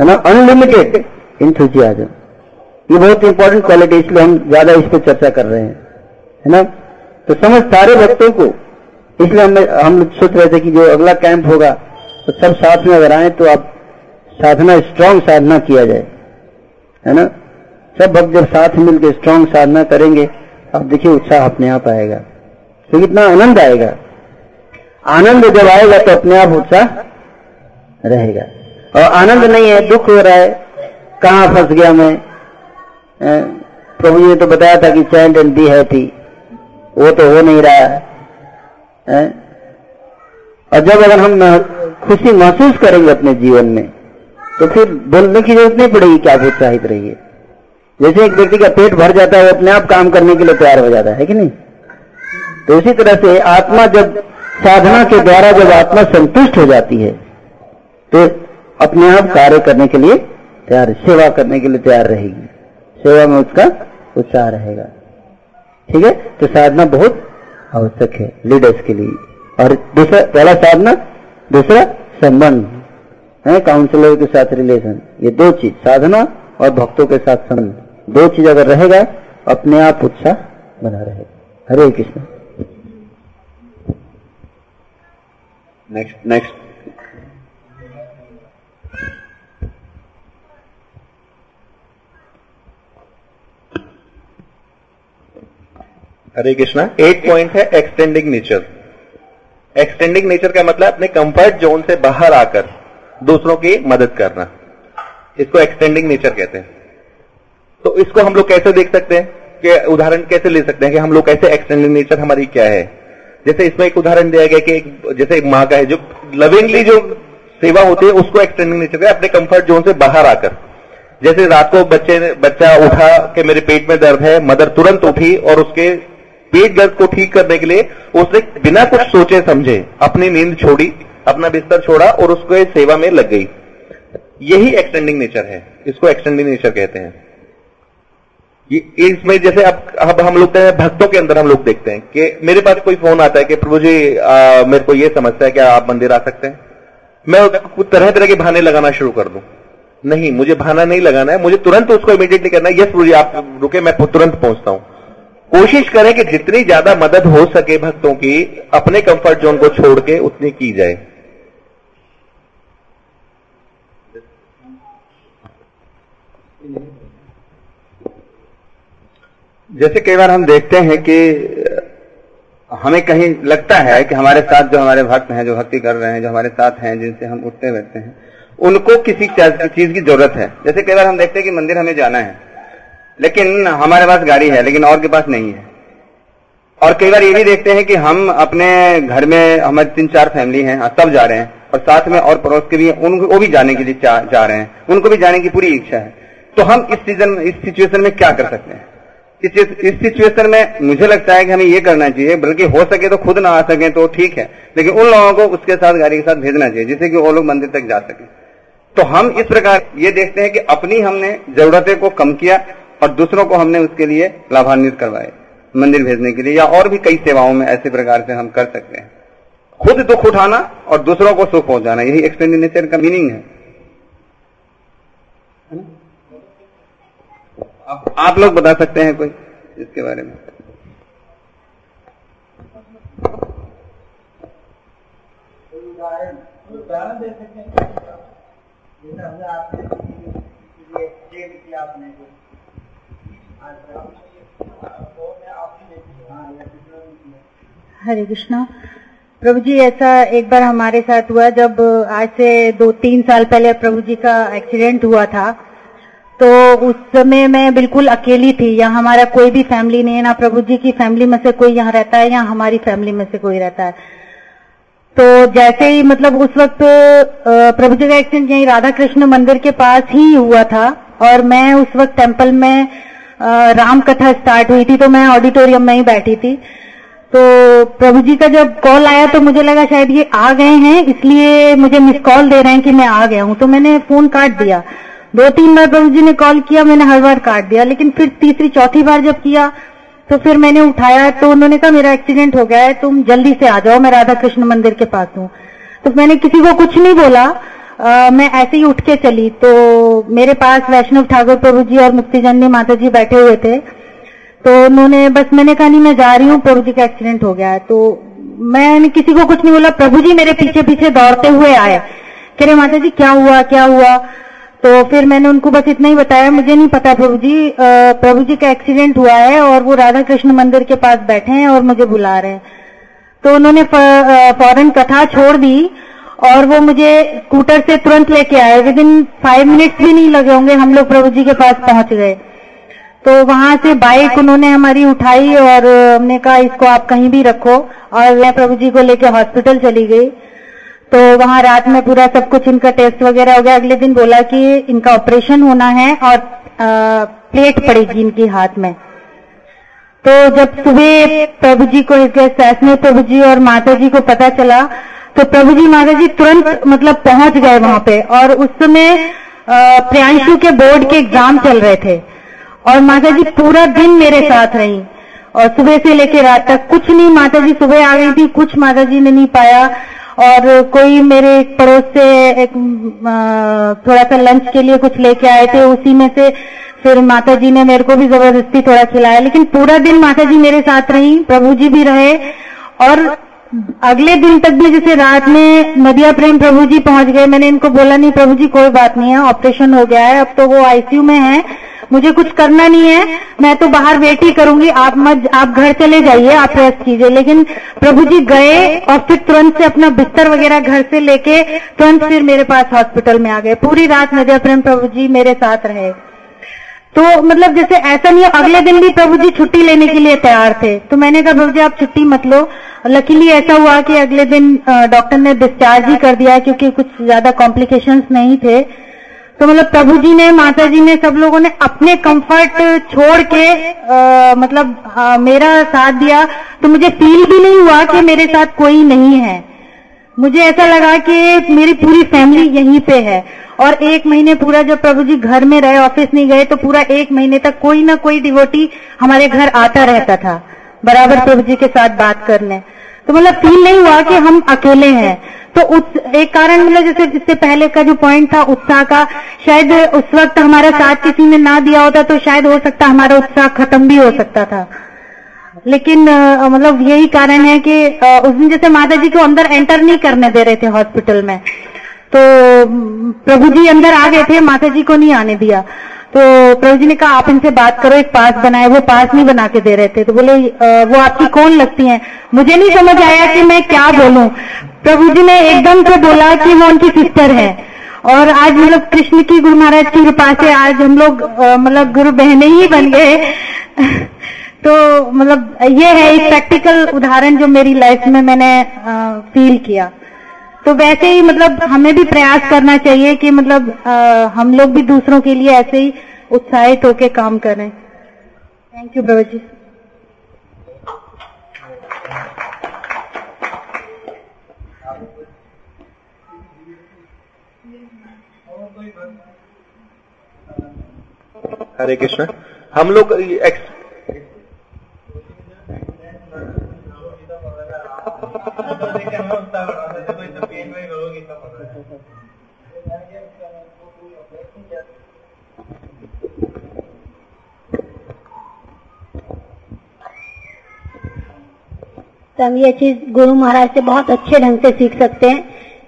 है ना? अनलिमिटेड इंथुजियाजम ये बहुत इंपॉर्टेंट क्वालिटी इसलिए हम ज़्यादा इस पर चर्चा कर रहे हैं, है ना? तो समझ सारे भक्तों को, इसलिए हम हम सोच रहे थे कि जो अगला कैंप होगा तो सब साथ में अगर आए तो आप साधना स्ट्रांग साधना किया जाए, है ना? सब भक्त जब साथ मिलकर स्ट्रांग साधना करेंगे, आप देखिए उत्साह अपने आप आएगा। तो कितना आनंद आएगा। आनंद जब आएगा तो अपने आप उत्साह रहेगा। और आनंद नहीं है, दुख हो रहा है। कहाँ फंस गया मैं? प्रभु जी ने तो बताया था कि चैंट एंड बी हैप्पी वो तो हो नहीं रहा है। और जब अगर हम खुशी महसूस करेंगे अपने जीवन में तो फिर बोलने की ज़रूरत नहीं पड़ेगी कि आप उत्साहित रहिए। जैसे एक व्यक्ति का पेट भर जाता है, वो अपने आप काम करने के लिए तैयार हो जाता है कि नहीं? तो इसी तरह से आत्मा जब साधना के द्वारा जब आत्मा संतुष्ट हो जाती है तो अपने आप कार्य करने के लिए तैयार सेवा करने के लिए तैयार रहेगी। सेवा में उसका उत्साह रहेगा। ठीक है? तो साधना बहुत आवश्यक है लीडर्स के लिए। और दूसरा, पहला साधना, दूसरा संबंध। है काउंसलर के साथ रिलेशन ये दो चीज़, साधना और भक्तों के साथ संबंध। दो चीज़ अगर रहेगा, अपने आप उत्साह बना रहेगा। Hare Krishna. Next next Hare Krishna eight point है एक्सटेंडिंग नेचर एक्सटेंडिंग नेचर का मतलब अपने कंफर्ट जोन से बाहर आकर दूसरों की मदद करना। इसको एक्सटेंडिंग नेचर कहते हैं। तो इसको हम लोग कैसे देख सकते हैं? कि उदाहरण कैसे ले सकते हैं कि हम लोग कैसे एक्सटेंडिंग नेचर हमारी क्या है? जैसे इसमें एक उदाहरण दिया गया कि एक, जैसे एक माँ का है, जो लविंगली जो सेवा होती है, उसको एक्सटेंडिंग नेचर है अपने कंफर्ट जोन से बाहर आकर। जैसे रात को बच्चे बच्चा उठा कि मेरे पेट में दर्द है, मदर तुरंत उठी और उसके पेट दर्द को ठीक करने के लिए उसने बिना कुछ सोचे समझे अपनी नींद छोड़ी अपना बिस्तर छोड़ा और उसको सेवा में लग गई। यही एक्सटेंडिंग नेचर है। इसको एक्सटेंडिंग नेचर कहते हैं। ये इसमें जैसे अब अब हम लोग भक्तों के अंदर हम लोग देखते हैं कि मेरे पास कोई फ़ोन आता है कि प्रभु जी आ, मेरे को ये समस्या है क्या आप मंदिर आ सकते हैं? मैं तरह तरह के बहाने लगाना शुरू कर दूँ। नहीं मुझे बहाना नहीं लगाना है मुझे तुरंत उसको इमीडिएटली करना है यस प्रभु जी आप रुके मैं तुरंत पहुँचता हूँ। कोशिश करें कि जितनी ज़्यादा मदद हो सके भक्तों की, अपने कंफर्ट जोन को छोड़ के उतनी की जाए। जैसे कई बार हम देखते हैं कि, हमें कहीं लगता है कि हमारे साथ जो हमारे भक्त हैं, जो भक्ति कर रहे हैं, जो हमारे साथ हैं, जिनसे हम उठते बैठते हैं, उनको किसी चीज़ की ज़रूरत है। जैसे कई बार हम देखते हैं कि मंदिर हमें जाना है। लेकिन हमारे पास गाड़ी है, लेकिन और के पास नहीं है। और कई बार ये भी देखते हैं कि हम अपने घर में, हमारे तीन चार फैमिली हैं, सब जा रहे हैं, और साथ में और पड़ोस के भी उनको भी जाने के लिए जा रहे हैं, उनको भी जाने की पूरी इच्छा है। तो हम इस सीज़न इस सिचुएशन में क्या कर सकते हैं? इस सिचुएशन में मुझे लगता है कि हमें ये करना चाहिए, बल्कि हो सके तो खुद ना आ सके तो ठीक है, लेकिन उन लोगों को उसके साथ, गाड़ी के साथ भेजना चाहिए, जिससे कि वो लोग मंदिर तक जा सके। तो हम इस प्रकार ये देखते हैं कि अपनी हमने जरूरतें को कम किया और दूसरों को हमने उसके लिए लाभान्वित करवाए मंदिर भेजने के लिए या और भी कई सेवाओं में ऐसे प्रकार से हम कर सकते हैं। खुद दुख उठाना और दूसरों को सुख पहुंचाना यही एक्सपेंडिचर का मीनिंग है। आप, आप लोग बता सकते हैं कोई इसके बारे में? उदाहरण दे सकते हैं जैसे हमने आपने आपने हरे कृष्णा। प्रभु जी, ऐसा एक बार हमारे साथ हुआ जब आज से दो तीन साल पहले प्रभु जी का एक्सीडेंट हुआ था तो उस समय मैं बिल्कुल अकेली थी। यहाँ हमारा कोई भी फैमिली नहीं है, ना प्रभु जी की फैमिली में से कोई यहाँ रहता है, या हमारी फैमिली में से कोई रहता है। तो जैसे ही मतलब उस वक्त प्रभु जी का एक्सीडेंट यही राधा कृष्ण मंदिर के पास ही हुआ था, और मैं उस वक्त टेंपल में राम कथा स्टार्ट हुई थी तो मैं ऑडिटोरियम में ही बैठी थी। तो प्रभु जी का जब कॉल आया तो मुझे लगा शायद ये आ गए हैं, इसलिए मुझे मिस कॉल दे रहे हैं कि मैं आ गया हूँ। तो मैंने फ़ोन काट दिया। दो तीन बार प्रभु जी ने कॉल किया, मैंने हर बार काट दिया, लेकिन फिर तीसरी, चौथी बार जब किया तो फिर मैंने उठाया तो उन्होंने कहा, मेरा एक्सीडेंट हो गया है, तुम जल्दी से आ जाओ, मैं राधा कृष्ण मंदिर के पास हूँ। तो मैंने किसी को कुछ नहीं बोला। आ, मैं ऐसे ही उठ के चली। तो मेरे पास वैष्णव ठाकुर प्रभु जी और मुक्तिजन्य माता जी बैठे हुए थे। तो उन्होंने बस मैंने कहा नहीं मैं जा रही हूँ। प्रभु जी का एक्सीडेंट हो गया है। तो मैंने किसी को कुछ नहीं बोला। प्रभु जी मेरे पीछे पीछे दौड़ते हुए आए। कह रहे माता जी क्या हुआ क्या हुआ? तो फिर मैंने उनको बस इतना ही बताया। मुझे नहीं पता प्रभु जी प्रभु जी का एक्सीडेंट हुआ है और वो राधा कृष्ण मंदिर के पास बैठे हैं और मुझे बुला रहे हैं। तो उन्होंने फ़ौरन कथा छोड़ दी। और वो मुझे स्कूटर से तुरंत लेके आए। विद इन फाइव मिनट्स भी नहीं लगे होंगे, हम लोग प्रभु जी के पास पहुँच गए। तो वहाँ से बाइक उन्होंने हमारी उठाई और हमने कहा, इसको आप कहीं भी रखो। और मैं प्रभु जी को लेके हॉस्पिटल चली गई। तो वहाँ रात में पूरा सब कुछ, इनका टेस्ट वगैरह हो गया। अगले दिन बोला कि इनका ऑपरेशन होना है और प्लेट पड़ेगी इनकी हाथ में। तो जब सुबह प्रभु जी को इसके सास में प्रभु जी और माता जी को पता चला तो प्रभु जी माता जी तुरंत मतलब पहुँच गए वहाँ पे और उस समय प्रियांशु के बोर्ड के एग्ज़ाम चल रहे थे। और माता जी पूरा दिन मेरे साथ रही। और सुबह से लेकर रात तक कुछ नहीं, माता जी सुबह आ गई थी, कुछ माता जी ने नहीं पाया। और कोई मेरे एक पड़ोस से एक थोड़ा सा लंच के लिए कुछ लेके आए थे, उसी में से फिर माता जी ने मेरे को भी ज़बरदस्ती थोड़ा खिलाया। लेकिन पूरा दिन माता जी मेरे साथ रही प्रभु जी भी रहे। और अगले दिन तक भी जैसे रात में नदिया प्रेम प्रभु जी पहुँच गए, मैंने इनको बोला, नहीं, प्रभु जी, कोई बात नहीं है, ऑपरेशन हो गया है, अब तो वो आईसीयू में है, मुझे कुछ करना नहीं है, मैं तो बाहर वेट ही करूँगी, आप मत, आप घर चले जाइए, आप रेस्ट कीजिए। लेकिन प्रभु जी गए और फिर तुरंत से अपना बिस्तर वगैरह घर से लेके तुरंत फिर मेरे पास हॉस्पिटल में आ गए। पूरी रात नदिया प्रेम प्रभु जी मेरे साथ रहे। तो मतलब जैसे ऐसा नहीं है अगले दिन भी प्रभु जी छुट्टी लेने के लिए तैयार थे। तो मैंने कहा प्रभु जी आप छुट्टी मत लो। लकीली ऐसा हुआ कि अगले दिन डॉक्टर ने डिस्चार्ज ही कर दिया क्योंकि कुछ ज़्यादा कॉम्प्लिकेशंस नहीं थे। तो मतलब प्रभु जी ने माता जी ने सब लोगों ने अपने कंफर्ट छोड़ के आ, मतलब आ, मेरा साथ दिया। तो मुझे फील भी नहीं हुआ कि मेरे साथ कोई नहीं है। मुझे ऐसा लगा कि मेरी पूरी फैमिली यहीं पे है। और एक महीने पूरा जब प्रभु जी घर में रहे ऑफ़िस नहीं गए तो पूरा एक महीने तक कोई ना कोई डिवोटी हमारे घर आता रहता था बराबर प्रभु जी के साथ बात करने। तो मतलब फील नहीं हुआ कि हम अकेले हैं। तो उस एक कारण मतलब जैसे जिससे पहले का जो पॉइंट था उत्साह का शायद उस वक्त हमारा साथ किसी ने ना दिया होता तो शायद हो सकता हमारा उत्साह खत्म भी हो सकता था। लेकिन मतलब यही कारण है कि उस दिन जैसे माता जी को अंदर एंटर नहीं करने दे रहे थे हॉस्पिटल में। तो प्रभु जी अंदर आ गए थे, माता जी को नहीं आने दिया। तो प्रभु जी ने कहा, आप इनसे बात करो, एक पास बनाए, वो पास नहीं बना के दे रहे थे। तो बोले वो आपकी कौन लगती हैं? मुझे नहीं समझ आया कि मैं क्या बोलूँ। प्रभु जी ने एकदम से बोला कि वो उनकी सिस्टर है। और आज मतलब कृष्ण की गुरु महाराज की कृपा से आज हम लोग मतलब गुरु बहने ही बन गए। तो मतलब ये है एक प्रैक्टिकल उदाहरण जो मेरी लाइफ में मैंने फील किया। तो वैसे ही मतलब हमें भी प्रयास करना चाहिए कि मतलब अ, हम लोग भी दूसरों के लिए ऐसे ही उत्साहित होकर काम करें। थैंक यू प्रभु जी हरे कृष्ण हम लोग तो हम ये चीज़ गुरु महाराज से बहुत अच्छे ढंग से सीख सकते हैं।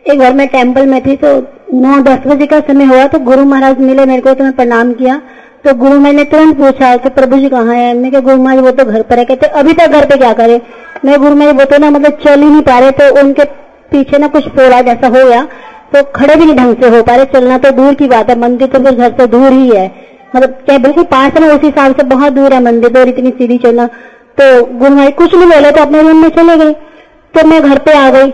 एक बार मैं टेंपल में थी तो नौ दस बजे का समय हुआ तो गुरु महाराज मिले मेरे को तो मैं प्रणाम किया। तो गुरु महाराज ने तुरंत पूछा कि प्रभु जी कहाँ है? मैं कहा, गुरु महाराज, वो तो घर पर है। कहते, अभी तक घर पे क्या करे? मैं गुरु महाराज, वो तो ना मतलब चल ही नहीं पा रहे तो उनके पीछे ना कुछ फोड़ा जैसा हो गया तो खड़े भी नहीं ढंग से हो पा रहे। चलना तो दूर की बात है, मंदिर तो फिर घर से दूर ही है। मतलब क्या बिल्कुल पास है ना, उस हिसाब से बहुत दूर है मंदिर और इतनी सीढ़ी चलना। तो गुरु महाराज कुछ नहीं बोले तो अपने रूम में चले गए। तो मैं घर पे आ गई।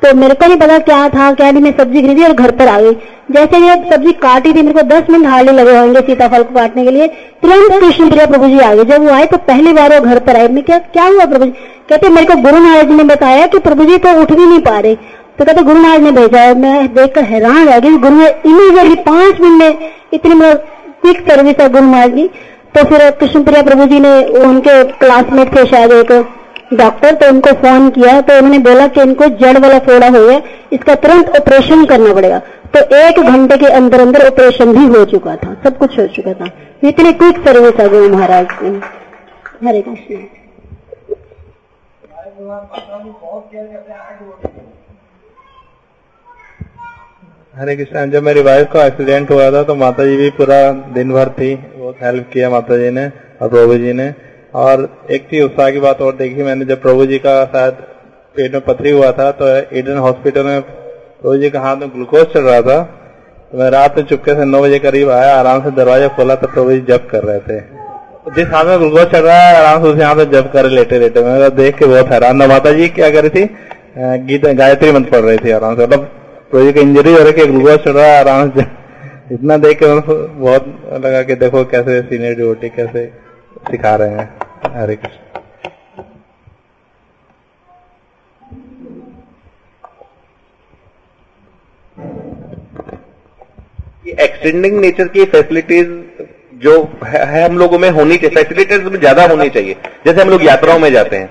तो मेरे को नहीं पता क्या था, क्या नहीं, मैं सब्ज़ी खरीदी और घर पर आ गई। जैसे ये सब्ज़ी काटी थी, मेरे को दस मिनट हार्डली लगे होंगे सीताफल को काटने के लिए। तुरंत कृष्ण प्रिया प्रभु जी आ गए। जब वो आए तो पहली बार वो घर पर आए। मैं क्या क्या हुआ प्रभु जी? कहते, मेरे को गुरु महाराज ने बताया कि प्रभु जी तो उठ भी नहीं पा रहे। तो कहते, गुरु महाराज ने भेजा। है मैं देखकर हैरान रह गई। गुरु महाराज इमीडिएटली पाँच मिनट में इतनी क्विक सर्विस है गुरु महाराज की। तो फिर कृष्ण प्रिया प्रभु जी ने उनके क्लासमेट थे शायद एक। डॉक्टर तो उनको फ़ोन किया तो उन्होंने बोला कि इनको जड़ वाला फोड़ा हुआ है, इसका तुरंत ऑपरेशन करना पड़ेगा। तो एक घंटे के अंदर अंदर ऑपरेशन भी हो चुका था, सब कुछ हो चुका था। इतनी क्विक सर्विस आ गई महाराज। की हरे कृष्ण। हरे कृष्ण, जब मेरी वाइफ का एक्सीडेंट हुआ था तो माता जी भी पूरा दिन भर थी, बहुत हेल्प किया माता जी ने और प्रभु जी ने। और एक चीज़ उत्साह की बात और देखी मैंने, जब प्रभु जी का शायद पेट में पथरी हुआ था तो ईडन हॉस्पिटल में प्रभु जी का हाथ में ग्लूकोज चल रहा था। तो मैं रात में चुपके से नौ बजे करीब आया, आराम से दरवाज़ा खोला तो प्रभु जी जब कर रहे थे। जिस हाथ में ग्लूकोज चल रहा है, आराम से उसी हाथ में जप कर लेटे लेटे। मैं देख के बहुत हैरान था। माता जी, क्या कर रही थी? गीत, गायत्री मंत्र पढ़ रही थी आराम से। मतलब प्रभु जी की इंजरी हो रही है ग्लूकोज चल रहा है, आराम से। इतना देख के बहुत लगा कि देखो कैसे सीनियर डिवोटी कैसे सिखा रहे हैं। हरे कृष्ण। एक्सटेंडिंग नेचर की फैसिलिटीज़ जो है, हम लोगों में होनी चाहिए। फैसिलिटीज़ में ज़्यादा होनी चाहिए। जैसे हम लोग यात्राओं में जाते हैं।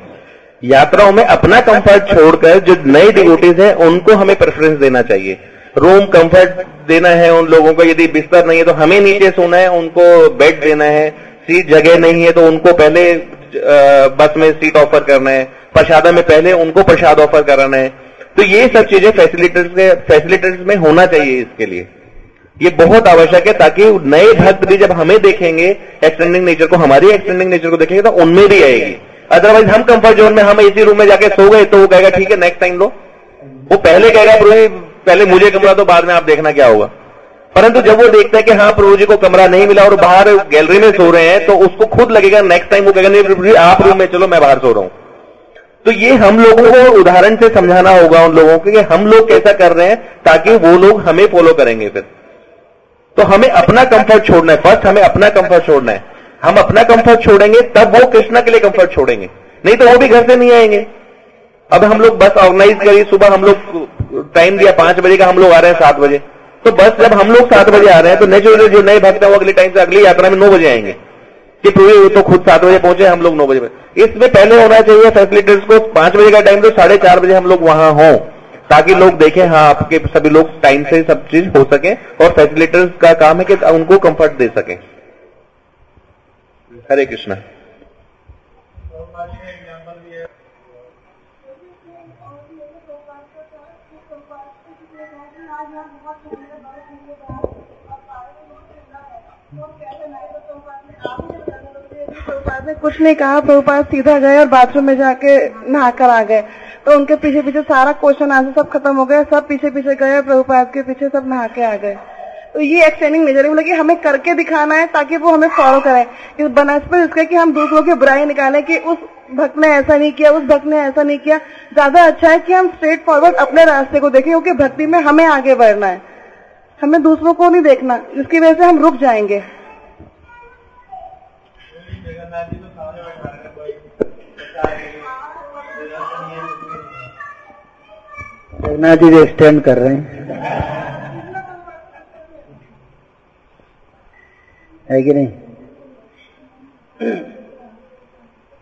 यात्राओं में अपना कंफर्ट छोड़कर जो नए डिवोटीज हैं उनको हमें प्रेफरेंस देना चाहिए। रूम कंफर्ट देना है उन लोगों को। यदि बिस्तर नहीं है तो हमें नीचे सोना है उनको बेड देना है। सीट जगह नहीं है तो उनको पहले बस में सीट ऑफ़र करना है प्रसादा में पहले उनको प्रसाद ऑफ़र कराना है। तो ये सब चीज़ें फैसिलिटीज़ फैसिलिटीज़ में होना चाहिए इसके लिए। ये बहुत आवश्यक है ताकि नए भक्त भी जब हमें देखेंगे एक्सटेंडिंग नेचर को, हमारी एक्सटेंडिंग नेचर को देखेंगे तो उनमें भी आएगी। अदरवाइज़ हम कंफर्ट जोन में, हम इसी रूम में जाके सो गए तो वो कहेगा, ठीक है नेक्स्ट टाइम लो। वो पहले कहेगा पहले मुझे कमरा तो बाद में आप देखना क्या होगा। परंतु जब वो देखता है कि हाँ प्रभु जी को कमरा नहीं मिला और बाहर गैलरी में सो रहे हैं तो उसको खुद लगेगा नेक्स्ट टाइम वो कहेगा, नहीं, प्रभु जी, आप रूम में चलो, मैं बाहर सो रहा हूँ. तो ये हम लोगों को उदाहरण से समझाना होगा उन लोगों को कि हम लोग कैसा कर रहे हैं ताकि वो लोग हमें फॉलो करेंगे फिर। तो हमें अपना कंफर्ट छोड़ना है। फ़र्स्ट हमें अपना कंफर्ट छोड़ना है। हम अपना कंफर्ट छोड़ेंगे, तब वो कृष्णा के लिए कंफर्ट छोड़ेंगे। नहीं तो वो भी घर से नहीं आएँगे। अब हम लोग बस ऑर्गेनाइज करिए सुबह हम लोग टाइम दिया, पाँच बजे का हम लोग आ रहे हैं सात बजे। तो बस जब हम लोग सात बजे आ रहे हैं तो नेचुरली जो नए भक्त हैं वो अगले टाइम से अगली यात्रा में नौ बजे आएँगे। कि पूरे तो खुद सात बजे पहुँचे हम लोग नौ बजे इसमें पहले होना चाहिए फैसिलिटीज़ को पाँच बजे का टाइम तो साढ़े चार बजे हम लोग वहाँ हों ताकि लोग देखें हाँ आपके सभी लोग टाइम से सब चीज़ हो सके और फैसिलिटीज़ का काम है कि उनको कंफर्ट दे सके। हरे कृष्णा। प्रभुपाद ने कुछ नहीं कहा, प्रभुपाद सीधा गए और बाथरूम में जाके नहा कर आ गए। तो उनके पीछे पीछे सारा क्वेश्चन आंसर सब खत्म हो गया सब पीछे पीछे गए प्रभुपाद के पीछे सब नहा के आ गए। तो ये एक्सटेंडिंग है मतलब कि हमें करके दिखाना है ताकि वो हमें फॉलो करें। इस बनस्पत इसका कि हम दूसरों की बुराई निकालें कि उस भक्त ने ऐसा नहीं किया, उस भक्त ने ऐसा नहीं किया। ज़्यादा अच्छा है कि हम स्ट्रेट फॉरवर्ड अपने रास्ते को देखें, क्योंकि भक्ति में हमें आगे बढ़ना है। हमें दूसरों को नहीं देखना, जिसकी वजह से हम रुक जाएँगे। जगन्नाथ जी भी एक्सटेंड कर रहे हैं। है कि नहीं?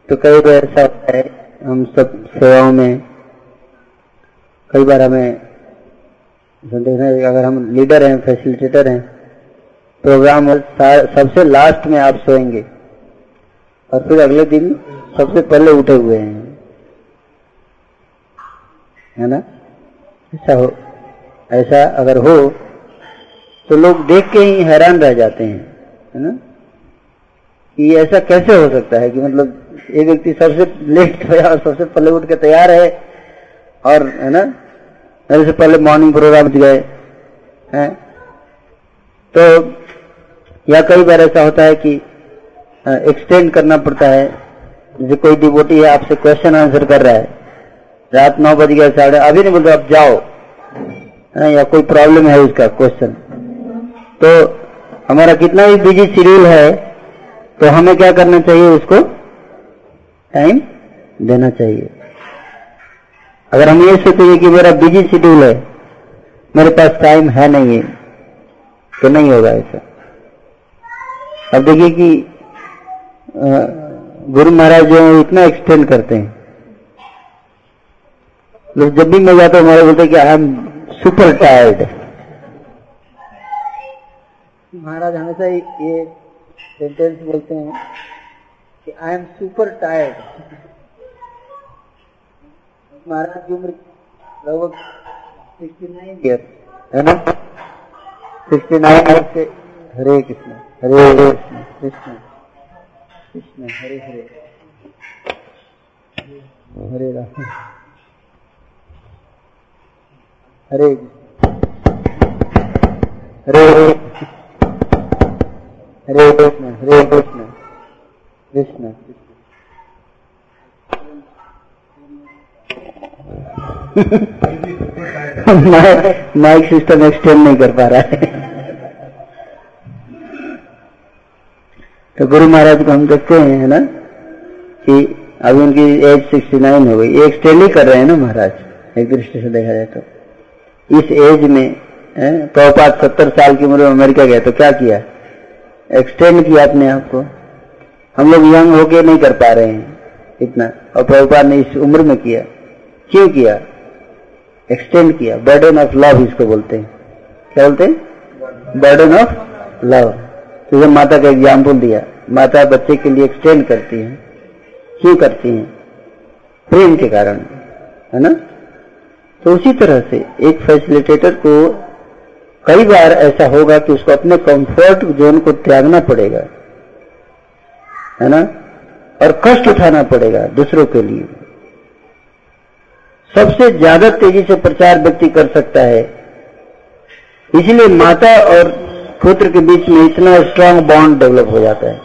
तो कई बार ऐसा होता है, हम सब सेवाओं में, कई बार हमें देखना अगर हम लीडर हैं फैसिलिटेटर हैं प्रोग्राम सबसे लास्ट में आप सोएँगे। और फिर अगले दिन सबसे पहले उठे हुए हैं। है ना? ऐसा हो, ऐसा अगर हो तो लोग देख के ही हैरान रह जाते हैं, है ना? कि ऐसा कैसे हो सकता है कि मतलब एक व्यक्ति सबसे लेट गया और सबसे पहले उठ के तैयार है और, है ना? मेरे से पहले मॉर्निंग प्रोग्राम गए, हैं? तो या कई बार ऐसा होता है कि एक्सटेंड करना पड़ता है। जैसे कोई डिवोटी है, आपसे क्वेश्चन आंसर कर रहा है। रात नौ बज गया, साढ़े, अभी नहीं बोलते आप जाओ। या कोई प्रॉब्लम है उसका क्वेश्चन तो हमारा कितना भी बिज़ी शेड्यूल है तो हमें क्या करना चाहिए उसको? टाइम देना चाहिए। अगर हम ये सोचेंगे कि मेरा बिज़ी शेड्यूल है, मेरे पास टाइम है नहीं है तो नहीं होगा ऐसा। अब देखिए कि गुरु महाराज जो है इतना एक्सटेंड करते हैं। लोग जब भी मैं जाता हूँ हमारे बोलते कि आई एम सुपर टायर्ड महाराज हमेशा ये सेंटेंस बोलते हैं कि आई एम सुपर टायर्ड महाराज की उम्र लगभग सिक्सटी नाइन ईयर है ना? सिक्सटी नाइन ईयर से Hare Krishna Hare Krishna Krishna. Krishna Hare Hare. Hare Ram Hare. Hare Hare Krishna. Hare Krishna. Krishna. Mike system extend नहीं कर पा रहा है। तो गुरु महाराज को हम देखते हैं, है ना, कि अभी उनकी एज 69 हो गई। एक्सटेंड ही कर रहे हैं ना महाराज, एक दृष्टि से देखा जाए तो। इस एज में प्रभुपात सत्तर साल की उम्र में अमेरिका गए तो क्या किया? एक्सटेंड किया अपने आप को। हम लोग यंग होके नहीं कर पा रहे हैं इतना। और प्रभुपाद ने इस उम्र में किया। क्यों किया? एक्सटेंड किया। बर्डन ऑफ़ लव इसको बोलते हैं। क्या बोलते हैं? बर्डन ऑफ़ लव तो माता का एग्ज़ाम्पल दिया, माता बच्चे के लिए एक्सटेंड करती है, क्यों करती है? प्रेम के कारण, है ना? तो उसी तरह से एक फैसिलिटेटर को कई बार ऐसा होगा कि उसको अपने कंफर्ट जोन को त्यागना पड़ेगा, है ना? और कष्ट उठाना पड़ेगा दूसरों के लिए। सबसे ज़्यादा तेज़ी से प्रचार व्यक्ति कर सकता है। इसलिए माता और पुत्र के बीच में इतना स्ट्रांग बॉन्ड डेवलप हो जाता है।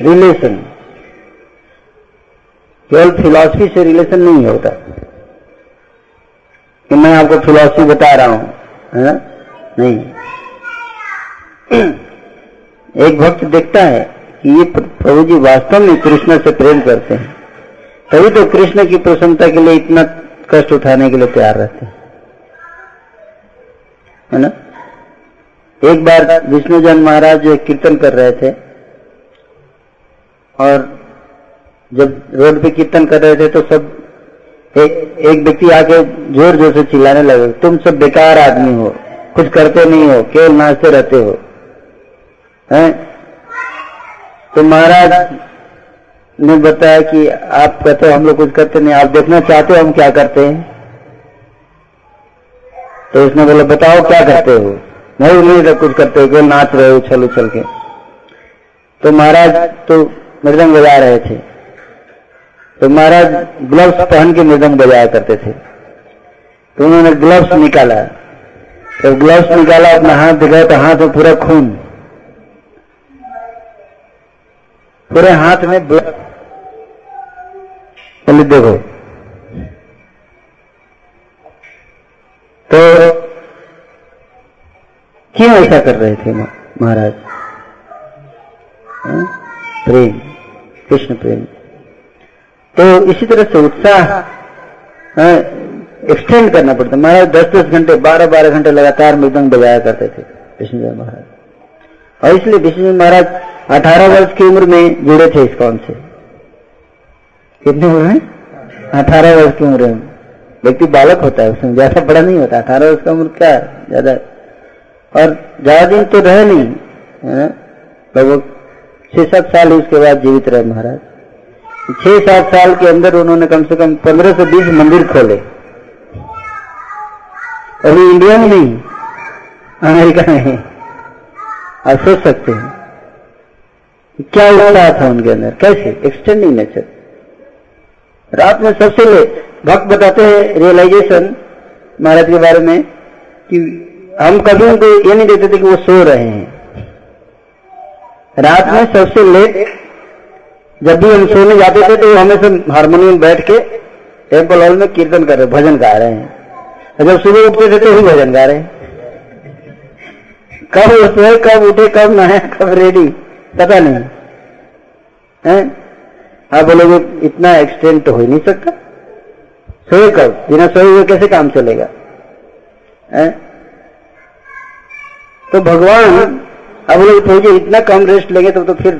रिलेशन केवल फिलॉसफी से रिलेशन नहीं होता। कि मैं आपको फिलॉसफी बता रहा हूँ, है नहीं। एक भक्त देखता है कि ये प्रभु जी वास्तव में कृष्ण से प्रेम करते हैं। तभी तो कृष्ण की प्रसन्नता के लिए इतना कष्ट उठाने के लिए तैयार रहते हैं। है ना? एक बार विष्णुजन महाराज जो कीर्तन कर रहे थे और जब रोड पे कीर्तन कर रहे थे तो सब एक, एक व्यक्ति आके ज़ोर ज़ोर से चिल्लाने लगे तुम सब बेकार आदमी हो कुछ करते नहीं हो केवल नाचते रहते हो। हैं? तो महाराज ने बताया कि आप कहते हम लोग कुछ करते नहीं आप देखना चाहते हो हम क्या करते हैं? तो उसने बोला बताओ क्या करते हो? नहीं नहीं कुछ करते हो नाच रहे उछल उछल के। तो महाराज तो मृदंग बजा रहे थे। तो महाराज ग्लव्स पहन के मृदंग बजाया करते थे। तो उन्होंने ग्लव्स निकाला। तो ग्लव्स निकाला, अपना हाथ दिखाया तो हाथ में पूरा खून। पूरे हाथ में ब्लड बोले, देखो। तो क्यों ऐसा कर रहे थे महाराज? हाँ? प्रेम, कृष्ण प्रेम। तो इसी तरह से उत्साह एक्सटेंड करना पड़ता। महाराज दस दस घंटे बारह बारह घंटे लगातार मृदंग बजाया करते थे विष्णुदेव महाराज। और इसलिए विष्णु महाराज अठारह वर्ष की उम्र में जुड़े थे इस कौन से? कितने उम्र में? अठारह वर्ष की उम्र में। व्यक्ति बालक होता है, उसमें ज़्यादा बड़ा नहीं होता। अठारह वर्ष का उम्र क्या है? ज़्यादा और ज़्यादा दिन तो रहे नहीं, है लगभग छह सात साल उसके बाद जीवित रहे महाराज। छह सात साल के अंदर उन्होंने कम से कम पंद्रह से बीस मंदिर खोले। अभी इंडिया में नहीं, अमेरिका में आप सोच सकते हैं क्या उत्साह था उनके अंदर। कैसे? एक्सटेंडिंग नेचर रात में सबसे ले भक्त बताते हैं रियलाइजेशन महाराज के बारे में कि हम कभी उनको ये नहीं देते थे कि वो सो रहे हैं। रात में सबसे लेट जब भी हम सोने जाते थे तो हमेशा हारमोनियम बैठ के टेंपल हॉल में कीर्तन कर रहे, भजन गा रहे हैं। जब सुबह उठते थे तो ही भजन गा रहे हैं। कब सोए कब उठे, कब नहाए, कब रेडी पता नहीं। है? आप बोलोगे इतना एक्सटेंड तो हो ही नहीं सकता। सोए कब? बिना सोए हुए कैसे काम चलेगा? है? तो भगवान अब लोग सोचे इतना कम रेस्ट लेंगे तो, तो फिर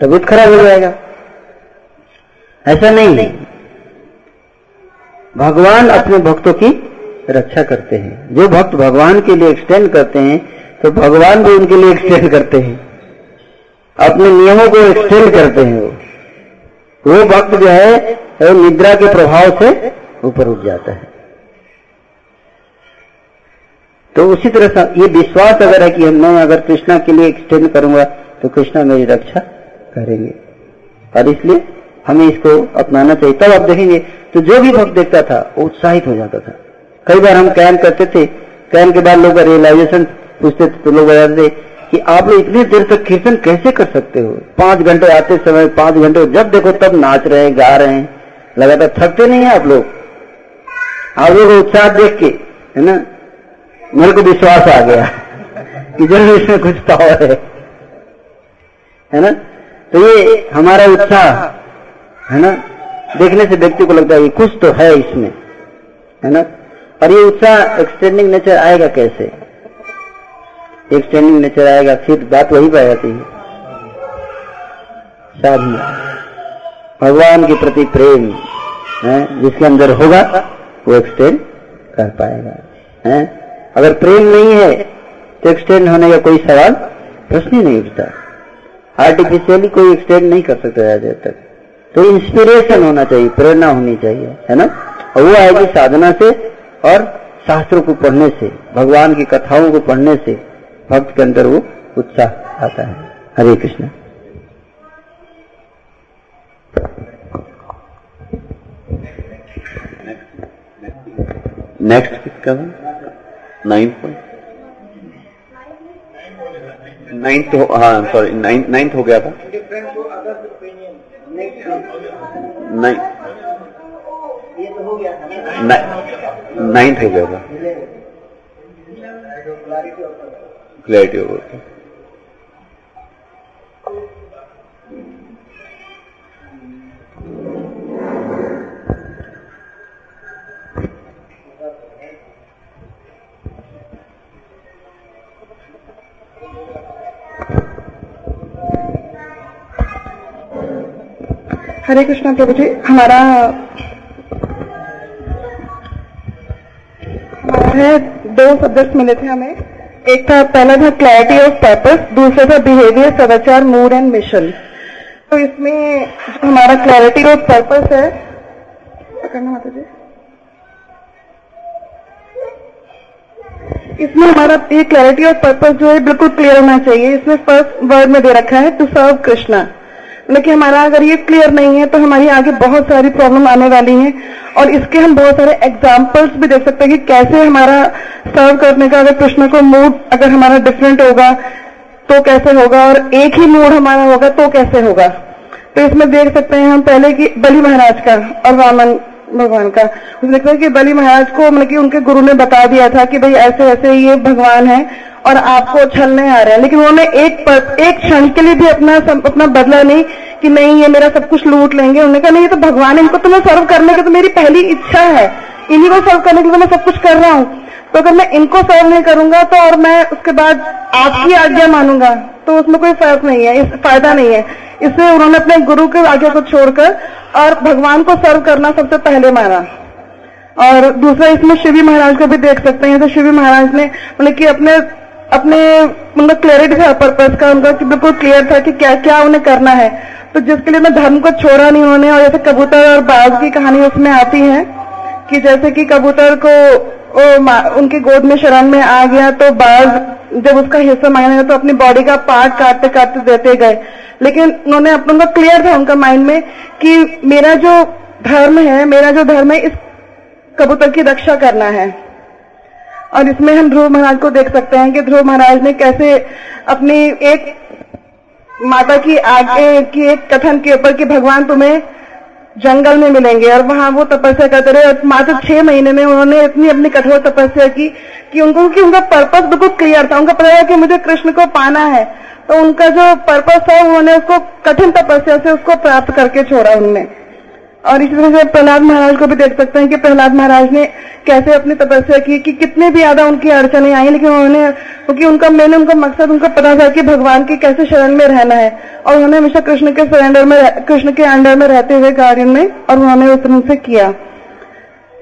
तबीयत खराब हो जाएगा। ऐसा नहीं भगवान अपने भक्तों की रक्षा करते हैं। जो भक्त भगवान के लिए एक्सटेंड करते हैं तो भगवान भी उनके लिए एक्सटेंड करते हैं। अपने नियमों को एक्सटेंड करते हैं वो। वो भक्त जो है निद्रा के प्रभाव से ऊपर उठ जाता है। तो उसी तरह से ये विश्वास अगर है कि मैं अगर कृष्णा के लिए एक्सटेंड करूँगा तो कृष्णा मेरी रक्षा करेंगे। और इसलिए हमें इसको अपनाना चाहिए। तब आप देखेंगे तो जो भी भक्त देखता था, वो उत्साहित हो जाता था। कई बार हम कैन करते थे कैन के बाद लोग रियलाइजेशन पूछते थे तो लोग बताते थे कि आप लोग इतनी देर तक कीर्तन कैसे कर सकते हो? पाँच घंटे आते समय, पाँच घंटे, जब देखो तब नाच रहे हैं, गा रहे हैं। लगातार थकते नहीं है आप लोग। आप लोग उत्साह देख के, है ना? मेरे को विश्वास आ गया कि ज़रूर इसमें कुछ पावर है। है ना? तो ये हमारा उत्साह, है ना? देखने से व्यक्ति को लगता है कि कुछ तो है इसमें, है ना? और ये उत्साह एक्सटेंडिंग नेचर आएगा कैसे? एक्सटेंडिंग नेचर आएगा, फिर बात वही पाई जाती है। साधना। भगवान के प्रति प्रेम, है, जिसके अंदर होगा, वो एक्सटेंड कर पाएगा, है? अगर प्रेम नहीं है तो एक्सटेंड होने का कोई सवाल प्रश्न ही नहीं उठता। आर्टिफिशियली कोई एक्सटेंड नहीं कर सकता ज़्यादा तक। तो इंस्पिरेशन होना चाहिए, प्रेरणा होनी चाहिए, है ना? और वो आएगी साधना से और शास्त्रों को पढ़ने से, भगवान की कथाओं को पढ़ने से, भक्त के अंदर वो उत्साह आता है। हरे कृष्ण। नेक्स्ट किसका था नाइन्थ नाइन्थ हो सॉरी नाइन्थ हो गया था। नाइन्थ हो गया था। क्लैरिटी हो हरे कृष्णा प्रभु जी, हमारा हमारा है दो सब्जेक्ट मिले थे हमें। एक था, पहला था क्लैरिटी ऑफ़ पर्पस दूसरा था बिहेवियर सदाचार मूड एंड मिशन तो इसमें हमारा क्लैरिटी ऑफ़ पर्पस है। करना माता जी। इसमें हमारा ये क्लैरिटी और पर्पस जो है बिल्कुल क्लियर होना चाहिए। इसमें फ़र्स्ट वर्ड में दे रखा है टू सर्व कृष्णा लेकिन हमारा अगर ये क्लियर नहीं है तो हमारी आगे बहुत सारी प्रॉब्लम आने वाली है। और इसके हम बहुत सारे एग्जाम्पल्स भी देख सकते हैं कि कैसे हमारा सर्व करने का, अगर कृष्ण को मूड अगर हमारा डिफरेंट होगा तो कैसे होगा? और एक ही मूड हमारा होगा तो कैसे होगा? तो इसमें देख सकते हैं हम पहले कि बलि महाराज का और वामन भगवान का। हैं कि बलि महाराज को मतलब कि उनके गुरु ने बता दिया था कि भाई ऐसे ऐसे ये भगवान है और आपको छलने आ रहे हैं। लेकिन उन्होंने एक पर, एक क्षण के लिए भी अपना अपना बदला नहीं कि नहीं ये मेरा सब कुछ लूट लेंगे। उन्होंने कहा नहीं ये तो भगवान है इनको तो मैं सर्व करने की तो मेरी पहली इच्छा है। इन्हीं को सर्व करने के लिए मैं सब कुछ कर रहा हूँ। तो अगर मैं इनको सर्व नहीं करूँगा तो और मैं उसके बाद आपकी आज्ञा मानूँगा तो उसमें कोई फ़र्क नहीं है फ़ायदा नहीं है। इसलिए उन्होंने अपने गुरु के आज्ञा को छोड़कर और भगवान को सर्व करना सबसे पहले माना। और दूसरा इसमें शिवी महाराज को भी देख सकते हैं। तो शिवी महाराज ने मतलब कि अपने अपने मतलब क्लियरिटी था पर्पज का उनका बिल्कुल क्लियर था कि क्या क्या उन्हें करना है। तो जिसके लिए मैं धर्म को छोड़ा नहीं उन्होंने और जैसे कबूतर और बाज की कहानी उसमें आती है कि जैसे कि कबूतर को ओ, उनकी गोद में शरण में आ गया तो बाज जब उसका हिस्सा मांगने तो अपनी बॉडी का पार्ट काटते काटते देते गए। लेकिन उन्होंने अपना उनका क्लियर था उनका माइंड में कि मेरा जो धर्म है मेरा जो धर्म है इस कबूतर की रक्षा करना है। और इसमें हम ध्रुव महाराज को देख सकते हैं कि ध्रुव महाराज ने कैसे अपनी एक माता की आगे की एक कथन के ऊपर कि भगवान तुम्हें जंगल में मिलेंगे। और वहाँ वो तपस्या करते रहे और मात्र छह महीने में उन्होंने इतनी अपनी कठोर तपस्या की कि उनको कि उनका पर्पस बिल्कुल क्लियर था। उनका पता था कि मुझे कृष्ण को पाना है। तो उनका जो पर्पस था उन्होंने उसको कठिन तपस्या से उसको प्राप्त करके छोड़ा उनने। और इसी तरह से प्रहलाद महाराज को भी देख सकते हैं कि प्रहलाद महाराज ने कैसे अपनी तपस्या की, कि कितने भी ज़्यादा उनकी अड़चने आई, लेकिन उन्होंने, क्योंकि उनका मैंने, उनका मकसद, उनको पता था कि भगवान की कैसे शरण में रहना है। और उन्होंने हमेशा कृष्ण के सरेंडर में कृष्ण के अंडर में रहते हुए कार्य में, और उन्होंने उस तरह से किया।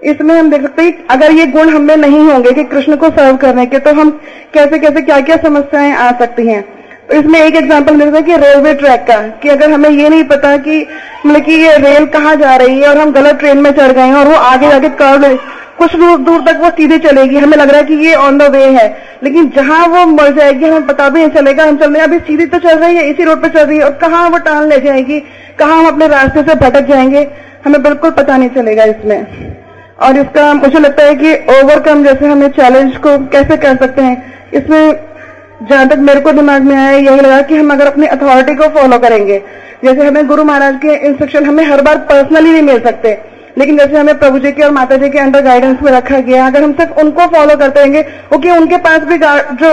इसमें हम देख सकते हैं अगर ये गुण हमें नहीं होंगे कि कृष्ण को सर्व करने के तो हम कैसे कैसे क्या क्या समस्याएँ आ सकती हैं। इसमें एक एग्जांपल मिलता है कि रेलवे ट्रैक का, कि अगर हमें ये नहीं पता कि मतलब कि ये रेल कहाँ जा रही है और हम गलत ट्रेन में चढ़ गए हैं और वो आगे जाके कर्व कुछ दूर दूर तक वो सीधे चलेगी। हमें लग रहा है कि ये ऑन द वे है। लेकिन जहाँ वो मर जाएगी, हमें पता भी नहीं चलेगा, हम चल रहे हैं, अभी सीधी तो चल रही है, इसी रोड पे चल रही है, और कहाँ वो टाल ले जाएगी, कहाँ हम अपने रास्ते से भटक जाएँगे, हमें बिल्कुल पता नहीं चलेगा इसमें। और इसका मुझे लगता है कि ओवरकम जैसे हमें चैलेंज को कैसे कर सकते हैं, इसमें जहाँ तक मेरे को दिमाग में आया, यही लगा कि हम अगर अपनी अथॉरिटी को फॉलो करेंगे। जैसे हमें गुरु महाराज के इंस्ट्रक्शन हमें हर बार पर्सनली नहीं मिल सकते। लेकिन जैसे हमें प्रभु जी के और माता जी के अंडर गाइडेंस में रखा गया, अगर हम सिर्फ़ उनको फॉलो करते रहेंगे क्योंकि उनके पास भी जो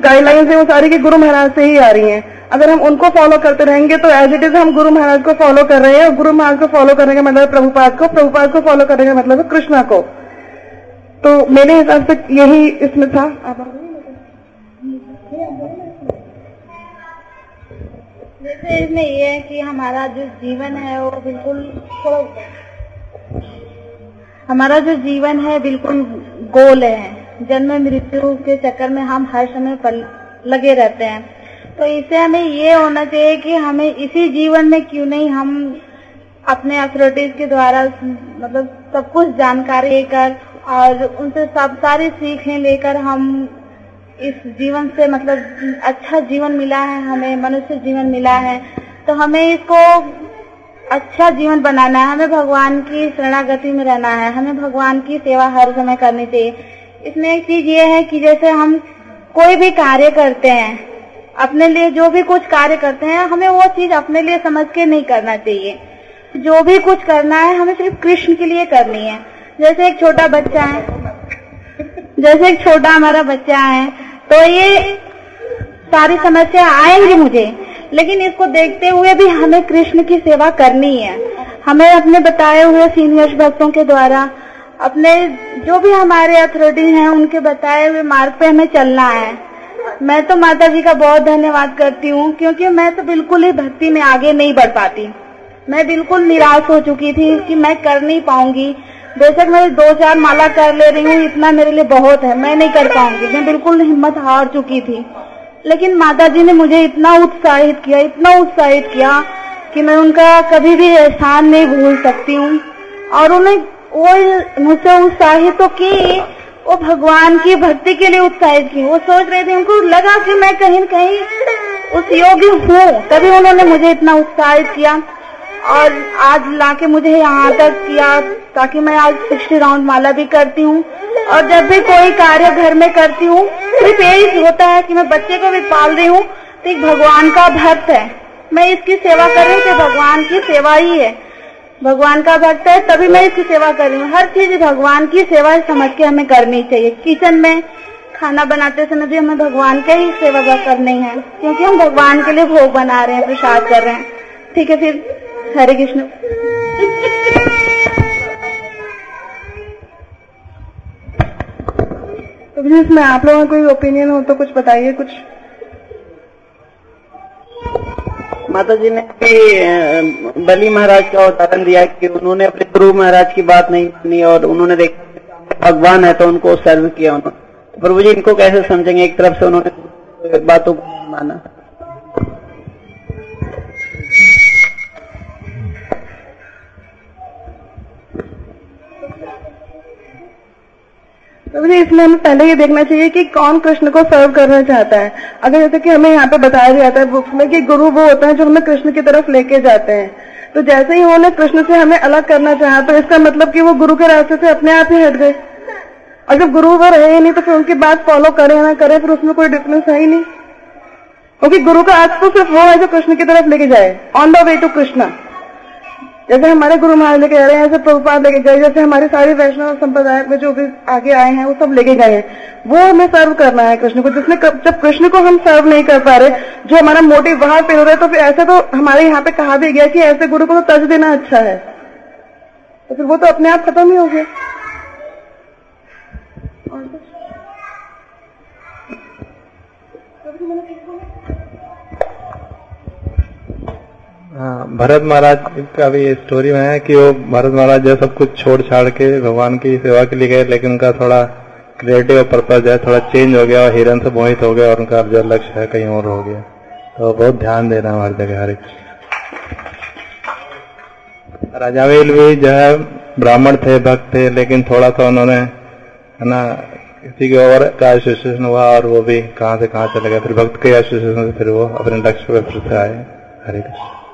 गाइडलाइंस है, वो सारी की गुरु महाराज से ही आ रही हैं। अगर हम उनको फॉलो करते रहेंगे तो एज इट इज़ हम गुरु महाराज को फॉलो कर रहे हैं, और गुरु महाराज को फॉलो करने का मतलब प्रभुपाद को प्रभुपाद को फॉलो करने का मतलब है कृष्णा को। तो मेरे हिसाब से यही इसमें था। जैसे इसमें ये है कि हमारा जो जीवन है वो बिल्कुल हमारा जो जीवन है बिल्कुल गोल है। जन्म मृत्यु के चक्कर में हम हर समय लगे रहते हैं। तो इससे हमें ये होना चाहिए कि हमें इसी जीवन में क्यों नहीं हम अपने अथॉरिटीज के द्वारा मतलब सब कुछ जानकारी लेकर और उनसे सब सारी सीखें लेकर हम इस जीवन से मतलब अच्छा जीवन मिला है, हमें मनुष्य जीवन मिला है तो हमें इसको अच्छा जीवन बनाना है, हमें भगवान की शरणागति में रहना है, हमें भगवान की सेवा हर समय करनी चाहिए। इसमें एक चीज़ ये है कि जैसे हम कोई भी कार्य करते हैं, अपने लिए जो भी कुछ कार्य करते हैं, हमें वो चीज़ अपने लिए समझ के नहीं करना चाहिए। जो भी कुछ करना है, हमें सिर्फ़ कृष्ण के लिए करनी है। जैसे एक छोटा बच्चा है, जैसे एक छोटा हमारा बच्चा है तो ये सारी समस्या आएँगी मुझे, लेकिन इसको देखते हुए भी हमें कृष्ण की सेवा करनी है। हमें अपने बताए हुए सीनियर्स भक्तों के द्वारा, अपने जो भी हमारे अथॉरिटी हैं, उनके बताए हुए मार्ग पे हमें चलना है। मैं तो माता जी का बहुत धन्यवाद करती हूँ, क्योंकि मैं तो बिल्कुल ही भक्ति में आगे नहीं बढ़ पाती। मैं बिल्कुल निराश हो चुकी थी कि मैं कर नहीं पाऊँगी। बेशक मैं दो चार माला कर ले रही हूँ, इतना मेरे लिए बहुत है, मैं नहीं कर पाऊँगी। मैं बिल्कुल हिम्मत हार चुकी थी। लेकिन माता जी ने मुझे इतना उत्साहित किया, इतना उत्साहित किया कि मैं उनका कभी भी एहसान नहीं भूल सकती हूँ। और उन्हें, वो मुझसे उत्साहित तो की, वो भगवान की भक्ति के लिए उत्साहित की। वो सोच रहे थे, उनको लगा कि मैं कहीं कहीं उस योग्य हूँ, तभी उन्होंने मुझे इतना उत्साहित किया। और आज लाके मुझे यहाँ तक किया ताकि मैं आज सिक्सटी राउंड माला भी करती हूँ। और जब भी कोई कार्य घर में करती हूँ, सिर्फ़ यही होता है कि मैं बच्चे को भी पाल रही हूँ तो एक भगवान का भक्त है। मैं इसकी सेवा कर रही हूँ भगवान की सेवा ही है। भगवान का भक्त है, तभी मैं इसकी सेवा कर रही हूँ। हर चीज़ भगवान की सेवा समझ के हमें करनी चाहिए। किचन में खाना बनाते समय भी हमें भगवान के ही सेवा करनी है, क्योंकि हम भगवान के लिए भोग बना रहे हैं, प्रसाद कर रहे हैं। ठीक है, फिर हरे कृष्ण। तो प्लीज़ इसमें आप लोगों का कोई ओपिनियन हो तो कुछ बताइए कुछ। माता जी ने भी बली महाराज का उदाहरण दिया कि उन्होंने अपने गुरु महाराज की बात नहीं मानी और उन्होंने देखा भगवान है तो उनको सर्व किया उन्होंने। प्रभु जी, इनको कैसे समझेंगे? एक तरफ़ से उन्होंने बातों को माना। मुझे इसमें हमें पहले ये देखना चाहिए कि कौन कृष्ण को सर्व करना चाहता है। अगर जैसे कि हमें यहाँ पे बताया जाता है बुक्स में कि गुरु वो होता है जो हमें कृष्ण की तरफ़ लेके जाते हैं। तो जैसे ही उन्होंने कृष्ण से हमें अलग करना चाहा तो इसका मतलब कि वो गुरु के रास्ते से अपने आप ही हट गए। और जब गुरु वो रहे ही नहीं तो फिर उनकी बात फॉलो करें ना करें, फिर उसमें कोई डिफरेंस है ही नहीं। क्योंकि गुरु का अर्थ तो सिर्फ़ वो है जो कृष्ण की तरफ़ लेके जाए। On the way to Krishna जैसे हमारे गुरु महाराज लेके जा रहे हैं ऐसे प्रभुपाद लेके गए, जैसे हमारे सारी वैष्णव संप्रदाय में जो भी आगे आए हैं, वो सब लेके गए हैं। वो हमें सर्व करना है कृष्ण को। जिसने जब कृष्ण को हम सर्व नहीं कर पा रहे, जो हमारा मोटिव बाहर फेल हो रहा है तो फिर ऐसे तो हमारे यहाँ पे कहा भी गया कि ऐसे गुरु को तो तर्ज देना अच्छा है। तो फिर वो तो अपने आप खत्म ही हो गया। भरत महाराज का भी स्टोरी में है कि वो भरत महाराज जो सब कुछ छोड़ छाड़ के भगवान की सेवा के लिए गए, लेकिन उनका थोड़ा क्रिएटिव पर्पज है थोड़ा चेंज हो गया और हिरन से मोहित हो गया और उनका जो लक्ष्य है कहीं और हो गया। तो बहुत ध्यान देना है हर जगह, हर एक राजावेल भी जो है ब्राह्मण थे, भक्त थे, लेकिन थोड़ा सा उन्होंने, है ना, किसी के और का एसोसिएशन हुआ और वो भी कहाँ से कहाँ चले गए, फिर भक्त के एसोसिएशन से फिर वो अपने लक्ष्य पे फिर से आए। हरे कृष्ण।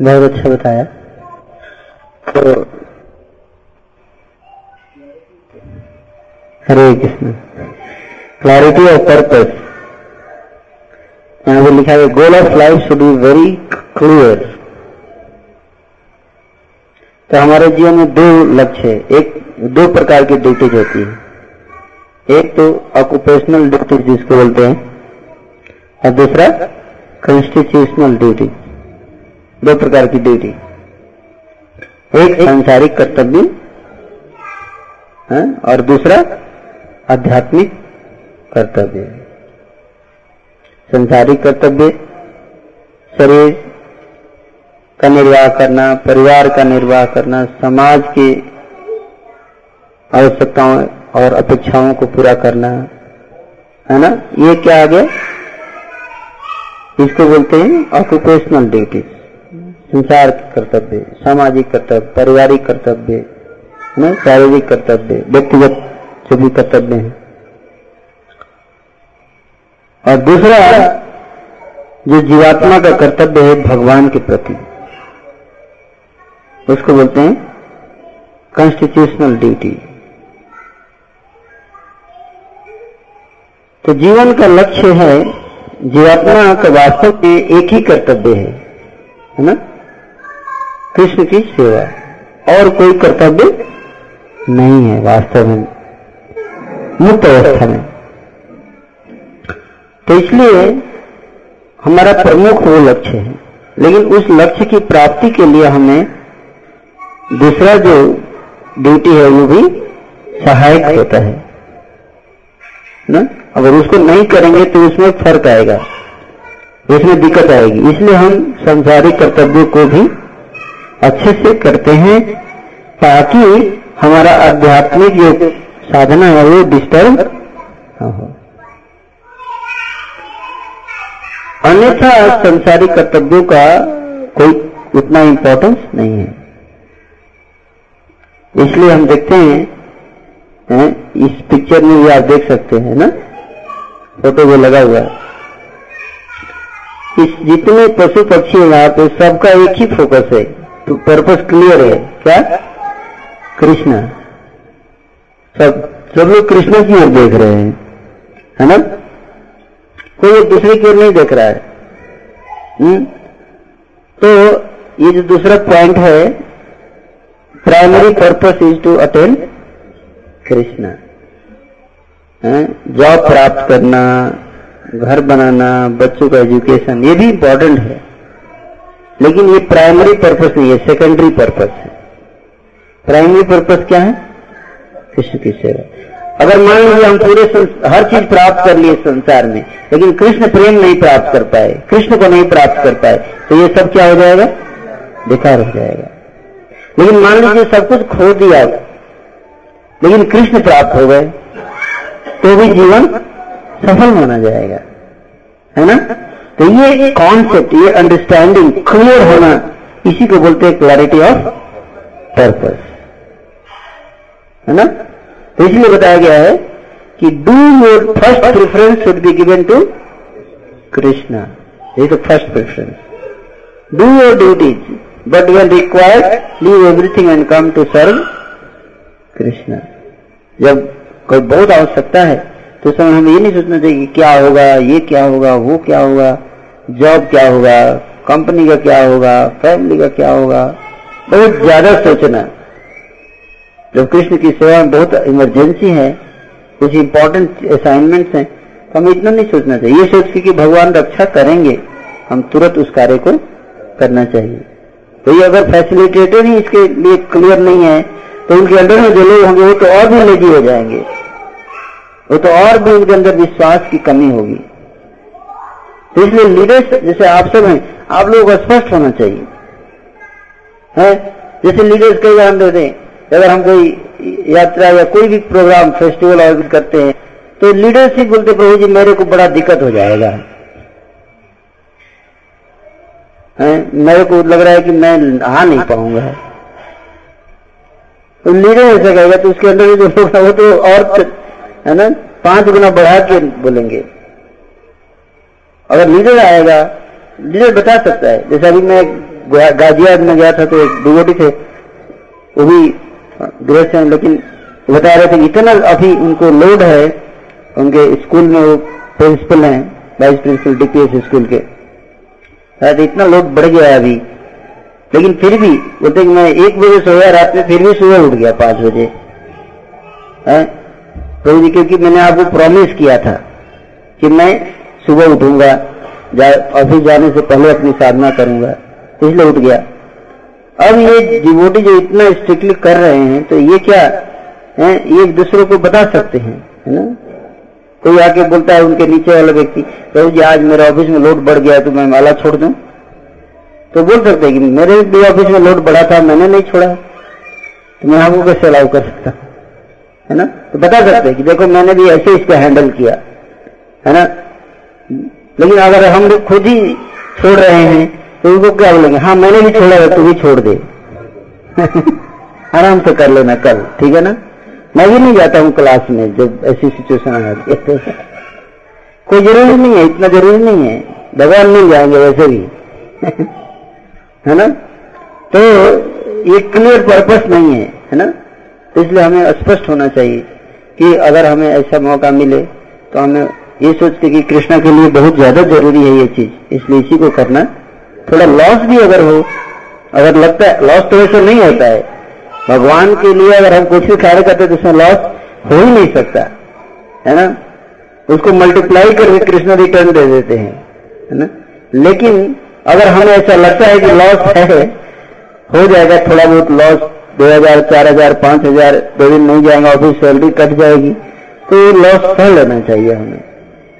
बहुत अच्छा बताया। तो Hare Krishna. Clarity of purpose यहाँ पे लिखा है goal of life should be very clear तो हमारे जीवन में दो लक्ष्य एक, दो प्रकार की ड्यूटीज़ होती है। एक तो ऑक्यूपेशनल ड्यूटी जिसको बोलते हैं और दूसरा कॉन्स्टिट्यूशनल ड्यूटी दो प्रकार की ड्यूटी एक सांसारिक कर्तव्य है, और दूसरा आध्यात्मिक कर्तव्य। संसारिक कर्तव्य शरीर का निर्वाह करना परिवार का निर्वाह करना समाज की आवश्यकताओं और अपेक्षाओं को पूरा करना, है ना? ये क्या आ गया? इसको बोलते हैं ऑक्यूपेशनल ड्यूटीज़ संसार कर्तव्य, सामाजिक कर्तव्य, पारिवारिक कर्तव्य, है ना? शारीरिक कर्तव्य, व्यक्तिगत जो भी कर्तव्य है। और दूसरा, जो जीवात्मा का कर्तव्य है भगवान के प्रति, उसको बोलते हैं कॉन्स्टिट्यूशनल ड्यूटी तो जीवन का लक्ष्य है जीवात्मा का वास्तव में एक ही कर्तव्य है है ना? कृष्ण की सेवा। और कोई कर्तव्य नहीं है वास्तव में, मुक्त अवस्था में। तो इसलिए हमारा प्रमुख वो लक्ष्य है। लेकिन उस लक्ष्य की प्राप्ति के लिए हमें दूसरा जो ड्यूटी है वो भी सहायक होता है, ना? अगर उसको नहीं करेंगे तो उसमें फ़र्क आएगा इसमें दिक्कत आएगी। इसलिए हम संसारिक कर्तव्यों को भी अच्छे से करते हैं ताकि हमारा आध्यात्मिक जो साधना है वो डिस्टर्ब हो। अन्यथा संसारिक कर्तव्यों का कोई उतना इंपॉर्टेंस नहीं है। इसलिए हम देखते हैं, हैं इस पिक्चर में भी आप देख सकते हैं ना? फ़ोटो भी लगा हुआ है। इस जितने पशु पक्षी हैं यहाँ पे सबका एक ही फोकस है। तो पर्पस क्लियर है। क्या? कृष्ण। सब सब लोग कृष्ण की ओर देख रहे हैं। है ना? कोई एक दूसरे की ओर नहीं देख रहा है। हुँ? तो ये जो दूसरा पॉइंट है primary purpose is to attain Krishna. Job प्राप्त करना, घर बनाना, बच्चों का एजुकेशन, ये भी इंपॉर्टेंट है। लेकिन ये प्राइमरी पर्पस नहीं है सेकेंडरी पर्पस है। प्राइमरी पर्पस क्या है? कृष्ण की सेवा। अगर मान लीजिए हम पूरे हर चीज़ प्राप्त कर लिए संसार में, लेकिन कृष्ण प्रेम नहीं प्राप्त कर पाए, कृष्ण को नहीं प्राप्त कर पाए तो ये सब क्या हो जाएगा? बेकार हो जाएगा। लेकिन मान लीजिए सब कुछ खो दिया, लेकिन कृष्ण प्राप्त हो गए। तो भी जीवन सफल माना जाएगा। है ना? तो ये कॉन्सेप्ट ये अंडरस्टैंडिंग क्लियर होना, इसी को बोलते हैं क्लैरिटी ऑफ़ पर्पस है ना? तो इसलिए बताया गया है कि do your first preference should be given to Krishna ये तो first preference do your duties but when required leave everything and come to serve Krishna जब कोई बहुत आवश्यकता है तो समय हमें ये नहीं सोचना चाहिए कि क्या होगा, ये क्या होगा, वो क्या होगा जॉब क्या होगा कंपनी का क्या होगा फैमिली का क्या होगा। बहुत ज़्यादा सोचना। जब कृष्ण की सेवा में बहुत इमरजेंसी है कुछ इंपॉर्टेंट असाइनमेंट्स हैं तो हमें इतना नहीं सोचना चाहिए। ये सोच के कि भगवान रक्षा करेंगे, हम तुरंत उस कार्य को करना चाहिए। तो ये अगर फैसिलिटेटर ही इसके लिए क्लियर नहीं है तो उनके अंदर में जो लोग होंगे, वो तो और भी लेजी हो जाएँगे। वो तो और भी उनके अंदर विश्वास की कमी होगी। तो इसलिए लीडर्स जैसे आप सब हैं, आप लोगों को स्पष्ट होना चाहिए। है? जैसे लीडर्स कई बार देते हैं अगर हम कोई यात्रा या कोई भी प्रोग्राम फेस्टिवल ऑर्गेनाइज करते हैं तो लीडर्स ही बोलते, प्रभु जी, मेरे को बड़ा दिक्कत हो जाएगा। है? मेरे को लग रहा है कि मैं आ नहीं पाऊँगा। लीडर ऐसा कहेगा तो उसके अंदर जो लोग वो तो और है ना? पाँच गुना बढ़ा के बोलेंगे। अगर लीडर आएगा लीडर बता सकता है। जैसे अभी मैं गाजियाबाद में गया था तो एक डिवोटी थे, वो भी गृहस्थ हैं, लेकिन बता रहे थे इतना अभी उनको लोड है, उनके स्कूल में वो प्रिंसिपल हैं, वाइस प्रिंसिपल, डीपीएस स्कूल के। इतना लोड बढ़ गया है अभी। लेकिन फिर भी बोलते कि मैं एक बजे सोया, रात में फिर भी सुबह उठ गया पाँच बजे। है? प्रभु जी, क्योंकि मैंने आपको प्रॉमिस किया था कि मैं सुबह उठूँगा, जा ऑफ़िस जाने से पहले अपनी साधना करूँगा इसलिए उठ गया। अब ये डिवोटी जो इतना स्ट्रिक्टली कर रहे हैं तो ये क्या, है? ये एक दूसरे को बता सकते हैं, है ना? कोई आके बोलता है, उनके नीचे वाला व्यक्ति, प्रभु जी, आज मेरे ऑफ़िस में लोड बढ़ गया तो मैं माला छोड़ दूँ? तो बोल सकते कि मेरे भी ऑफ़िस में लोड बढ़ा था, मैंने नहीं छोड़ा। तो मैं आपको कैसे अलाउ कर सकता? है ना? तो बता सकते कि देखो, मैंने भी ऐसे इसको हैंडल किया। है ना? लेकिन अगर हम लोग खुद ही छोड़ रहे हैं तो उनको क्या बोलेंगे? हाँ मैंने भी छोड़ा है, तू भी छोड़ दे। आराम से कर लेना कल, ठीक है ना? मैं भी नहीं जाता हूँ क्लास में, जब ऐसी सिचुएशन आ जाती है तो। कोई ज़रूरी नहीं है, इतना ज़रूरी नहीं है। भगवान मिल जाएँगे वैसे भी। है ना? तो ये क्लियर पर्पस नहीं है है ना? तो इसलिए हमें स्पष्ट होना चाहिए कि अगर हमें ऐसा मौका मिले तो हमें ये सोचते कि कृष्णा के लिए बहुत ज़्यादा ज़रूरी है ये चीज़, इसलिए इसी को करना। थोड़ा लॉस भी अगर हो, अगर लगता है लॉस तो वैसे नहीं होता है। भगवान के लिए अगर हम कुछ भी कार्य करते तो उसमें लॉस हो ही नहीं सकता, है ना? उसको मल्टीप्लाई करके कृष्ण रिटर्न दे देते हैं, है ना? लेकिन अगर हमें ऐसा लगता है कि लॉस है हो जाएगा थोड़ा बहुत लॉस दो हज़ार चार हज़ार पाँच हज़ार दो दिन नहीं जाएँगे ऑफ़िस सैलरी कट जाएगी तो ये लॉस सह लेना चाहिए हमें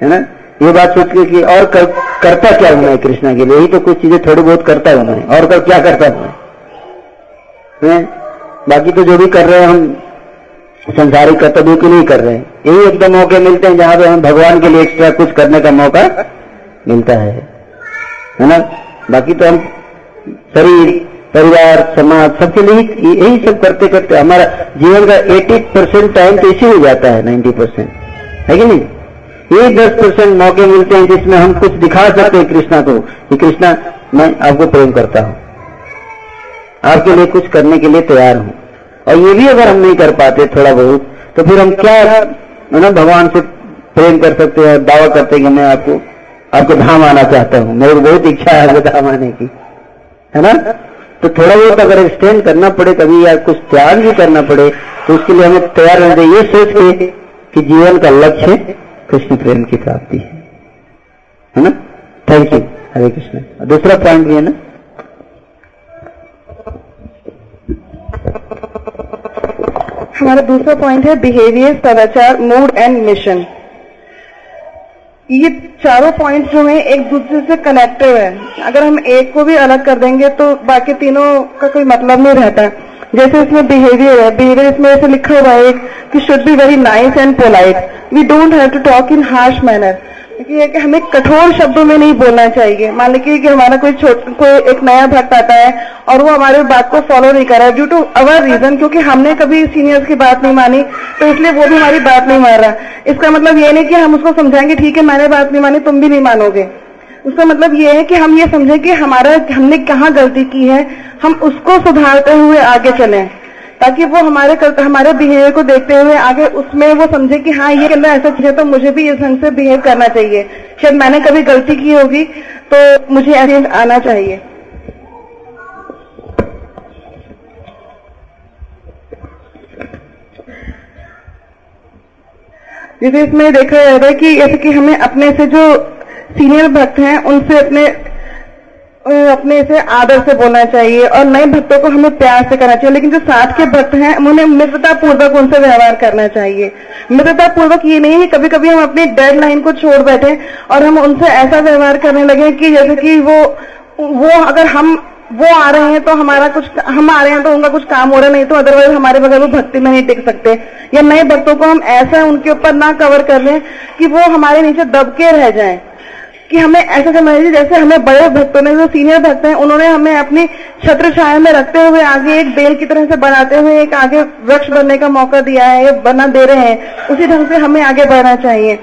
है ना? ये बात सोच के कि और कर, करता क्या हूँ मैं कृष्णा के लिए? यही तो कुछ चीज़ें थोड़ी बहुत करता हूँ मैं और कर, क्या करता हूँ मैं? बाकी तो जो भी कर रहे हैं हम संसारिक कर्तव्यों के लिए कर रहे हैं। यही एकदम मौके मिलते हैं जहाँ पे हम भगवान के लिए एक्स्ट्रा कुछ करने का मौका मिलता है। है ना? बाकी तो हम शरीर, परिवार, समाज, सबके लिए यही सब करते करते हमारा जीवन का 80 परसेंट टाइम तो इसी में जाता है 90 परसेंट है कि नहीं? ये 10 परसेंट मौके मिलते हैं जिसमें हम कुछ दिखा सकते हैं कृष्णा को, कि कृष्णा, मैं आपको प्रेम करता हूँ। आपके लिए कुछ करने के लिए तैयार हूँ। और ये भी अगर हम नहीं कर पाते थोड़ा बहुत तो फिर हम क्या ना, भगवान से प्रेम कर सकते हैं दावा करते हैं कि मैं आपको आपको धाम आना चाहता हूँ। मेरी बहुत इच्छा है धाम आने की। है ना? तो थोड़ा बहुत अगर एक्सटेंड करना पड़े, कभी या कुछ त्याग भी करना पड़े तो उसके लिए हमें तैयार रहते ये सोच के कि जीवन का लक्ष्य कृष्ण प्रेम की प्राप्ति है। है ना? थैंक यू हरे कृष्ण दूसरा पॉइंट भी है ना? हमारा दूसरा पॉइंट है बिहेवियर सदाचार मूड एंड मिशन ये चारों पॉइंट जो हैं एक दूसरे से कनेक्टेड है। अगर हम एक को भी अलग कर देंगे तो बाकी तीनों का कोई मतलब नहीं रहता। जैसे इसमें बिहेवियर है बिहेवियर इसमें ऐसे लिखा हुआ है कि should be very nice and polite we don't have to talk in harsh manner ये कि हमें कठोर शब्दों में नहीं बोलना चाहिए। मान लीजिए कि हमारा कोई कोई एक नया भक्त आता है और वो हमारे बात को फॉलो नहीं कर रहा है ड्यू टू अवर रीजन क्योंकि हमने कभी सीनियर्स की बात नहीं मानी तो इसलिए वो भी हमारी बात नहीं मान रहा। इसका मतलब ये नहीं कि हम उसको समझाएँगे, ठीक है, मैंने बात नहीं मानी, तुम भी नहीं मानोगे। उसका मतलब ये है कि हम ये समझें कि हमारा, हमने कहाँ गलती की है, हम उसको सुधारते हुए आगे चलें। ताकि वो हमारे हमारे बिहेवियर को देखते हुए आगे उसमें वो समझे कि हाँ ये करना ऐसा है तो मुझे भी इस ढंग से बिहेव करना चाहिए। शायद मैंने कभी गलती की होगी तो मुझे ऐसे आना चाहिए। जैसे इसमें देखा जाता है कि जैसे कि हमें अपने से जो सीनियर भक्त हैं, उनसे अपने अपने से आदर से बोलना चाहिए और नए भक्तों को हमें प्यार से करना चाहिए। लेकिन जो साथ के भक्त हैं, उन्हें मित्रता पूर्वक उनसे व्यवहार करना चाहिए। मित्रता पूर्वक ये नहीं है कभी कभी हम अपनी डेड लाइन को छोड़ बैठे और हम उनसे ऐसा व्यवहार करने लगे कि जैसे कि वो वो अगर हम, वो आ रहे हैं तो हमारा कुछ, हम आ रहे हैं तो उनका कुछ काम हो रहा नहीं तो अदरवाइज़ हमारे बगैर वो भक्ति में नहीं टिक सकते। या नए भक्तों को हम ऐसा उनके ऊपर ना कवर कर लें कि वो हमारे नीचे दबके रह जाएँ। कि हमें ऐसा समझ लीजिए जैसे हमें बड़े भक्तों ने जो सीनियर भक्त हैं उन्होंने हमें अपनी छत्र छाया में रखते हुए आगे एक बेल की तरह से बनाते हुए एक आगे वृक्ष बनने का मौका दिया है बना दे रहे हैं उसी ढंग से हमें आगे बढ़ना चाहिए।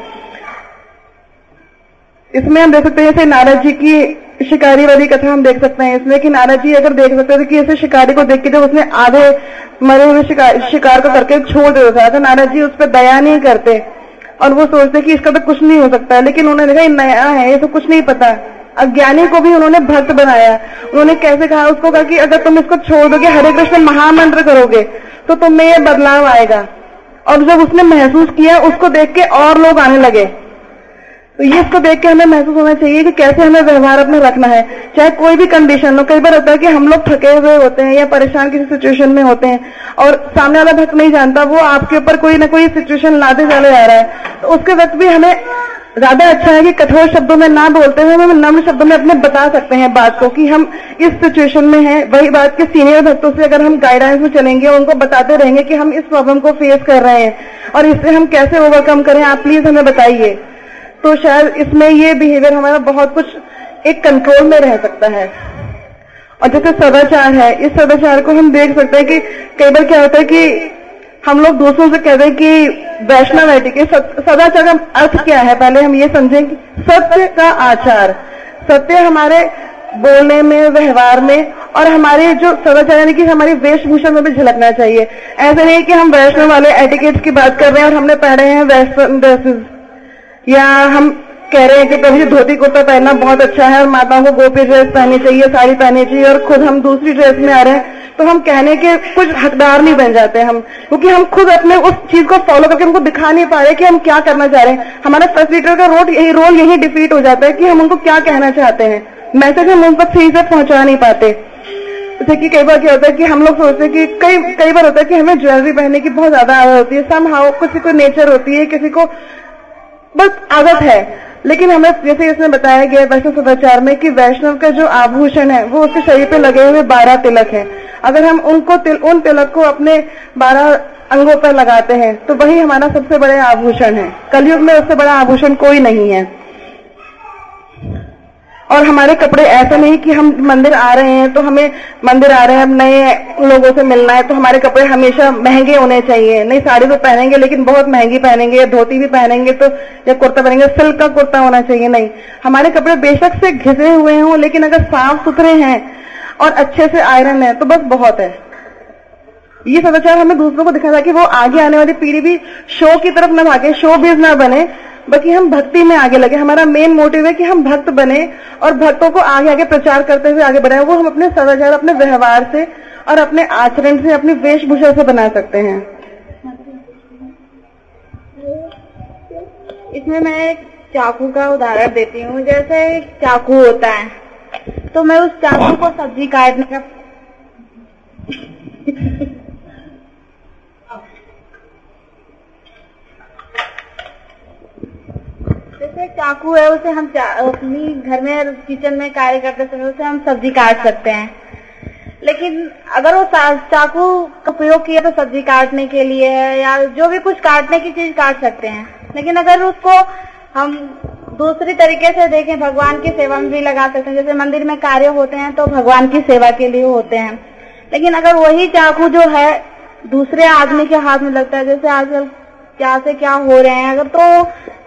इसमें हम देख सकते हैं जैसे नारद जी की शिकारी वाली कथा हम देख सकते हैं इसमें कि नारद जी अगर देख सकते थे कि ऐसे शिकारी को देख के जब उसने आधे मरे हुए शिकार, शिकार को करके छोड़ देता था तो नारद जी उस पर दया नहीं करते। और वो सोचते कि इसका तो कुछ नहीं हो सकता। है लेकिन उन्होंने देखा नया है, ये तो कुछ नहीं पता। अज्ञानी को भी उन्होंने भक्त बनाया। उन्होंने कैसे कहा? उसको कहा कि अगर तुम इसको छोड़ दोगे, हरे कृष्ण महामंत्र करोगे तो तुम में ये बदलाव आएगा। और जब उसने महसूस किया, उसको देख के और लोग आने लगे। तो ये इसको देख के हमें महसूस होना चाहिए कि कैसे हमें व्यवहार अपना रखना है। चाहे कोई भी कंडीशन हो, कई बार होता है कि हम लोग थके हुए होते हैं या परेशान किसी सिचुएशन में होते हैं और सामने वाला भक्त नहीं जानता, वो आपके ऊपर कोई ना कोई सिचुएशन लाते चले जा रहा है। तो उसके वक्त भी हमें ज़्यादा अच्छा है कि कठोर शब्दों में ना बोलते हुए हम नम्र शब्दों में अपने बता सकते हैं बात को कि हम इस सिचुएशन में हैं। वही बात के सीनियर भक्तों से अगर हम गाइडेंस में चलेंगे, उनको बताते रहेंगे कि हम इस प्रॉब्लम को फेस कर रहे हैं और इससे हम कैसे ओवरकम करें, आप प्लीज़ हमें बताइए। तो शायद इसमें ये बिहेवियर हमारा बहुत कुछ एक कंट्रोल में रह सकता है। और जैसे सदाचार है, इस सदाचार को हम देख सकते हैं कि कई बार क्या होता है कि हम लोग दूसरों से कहते हैं कि वैष्णव है सदाचार का अर्थ क्या है? पहले हम ये समझें कि सत्य का आचार, सत्य हमारे बोलने में, व्यवहार में और हमारे जो सदाचार, यानी कि हमारी वेशभूषा में भी झलकना चाहिए। ऐसा नहीं कि हम वैष्णव वाले एटिकेट्स की बात कर रहे हैं और हमने पहने हैं वेस्टर्न ड्रेसेस या हम कह रहे हैं कि जी धोती कुर्ता पहनना बहुत अच्छा है, और माताओं को गोपी ड्रेस पहननी चाहिए, साड़ी पहननी चाहिए, और खुद हम दूसरी ड्रेस में आ रहे हैं तो हम कहने के कुछ हकदार नहीं बन जाते हम, क्योंकि हम खुद अपने उस चीज़ को फॉलो करके हमको दिखा नहीं पा रहे कि हम क्या करना चाह रहे हैं। हमारा फैसिलिटेटर का रोल यही रोल यही डिफीट हो जाता है कि हम उनको क्या कहना चाहते हैं। मैसेज हम उन तक सही से पहुँचा नहीं पाते। जैसे कि कई बार क्या होता है कि हम लोग सोचते हैं कि कई कई बार होता है कि हमें ज्वेलरी पहनने की बहुत ज़्यादा आदत होती है। सम हाउ किसी को नेचर होती है, किसी को बस आदत है। लेकिन हमें जैसे इसमें बताया गया वैष्णव सदाचार में कि वैष्णव का जो आभूषण है वो उसके शरीर पे लगे हुए बारह तिलक है। अगर हम उनको तिल, उन तिलक को अपने बारह अंगों पर लगाते हैं तो वही हमारा सबसे बड़े आभूषण है। कलयुग में उससे बड़ा आभूषण कोई नहीं है। और हमारे कपड़े ऐसे नहीं कि हम मंदिर आ रहे हैं तो हमें मंदिर आ रहे हैं हम नए लोगों से मिलना है तो हमारे कपड़े हमेशा महँगे होने चाहिए। नहीं, साड़ी तो पहनेंगे, लेकिन बहुत महँगी पहनेंगे, या धोती भी पहनेंगे तो या कुर्ता पहनेंगे, सिल्क का कुर्ता होना चाहिए, नहीं। हमारे कपड़े बेशक से घिसे हुए हों, लेकिन अगर साफ़ सुथरे हैं और अच्छे से आयरन है तो बस बहुत है। ये सदाचार हमें दूसरों को दिखाना कि वो आगे आने वाली पीढ़ी भी शो की तरफ़ न भागे, शो बीज ना बने। बल्कि हम भक्ति में आगे लगे। हमारा मेन मोटिव है कि हम भक्त बने और भक्तों को आगे आगे प्रचार करते हुए आगे बढ़ाए वो हम अपने सदाचार, अपने व्यवहार से और अपने आचरण से, अपनी वेशभूषा से बना सकते हैं। इसमें मैं एक चाकू का उदाहरण देती हूँ। जैसे एक चाकू होता है तो मैं उस चाकू को सब्ज़ी काटने का जैसे चाकू है, उसे हम अपनी घर में किचन में कार्य करते समय उसे हम सब्ज़ी काट सकते हैं। लेकिन अगर वो चाकू का उपयोग किया तो सब्ज़ी काटने के लिए है, या जो भी कुछ काटने की चीज़ काट सकते हैं। लेकिन अगर उसको हम दूसरी तरीके से देखें, भगवान की सेवा में भी लगा सकते हैं। जैसे मंदिर में कार्य होते हैं तो भगवान की सेवा के लिए होते हैं। लेकिन अगर वही चाकू जो है, दूसरे आदमी के हाथ में लगता है, जैसे आजकल क्या से क्या हो रहे हैं, अगर तो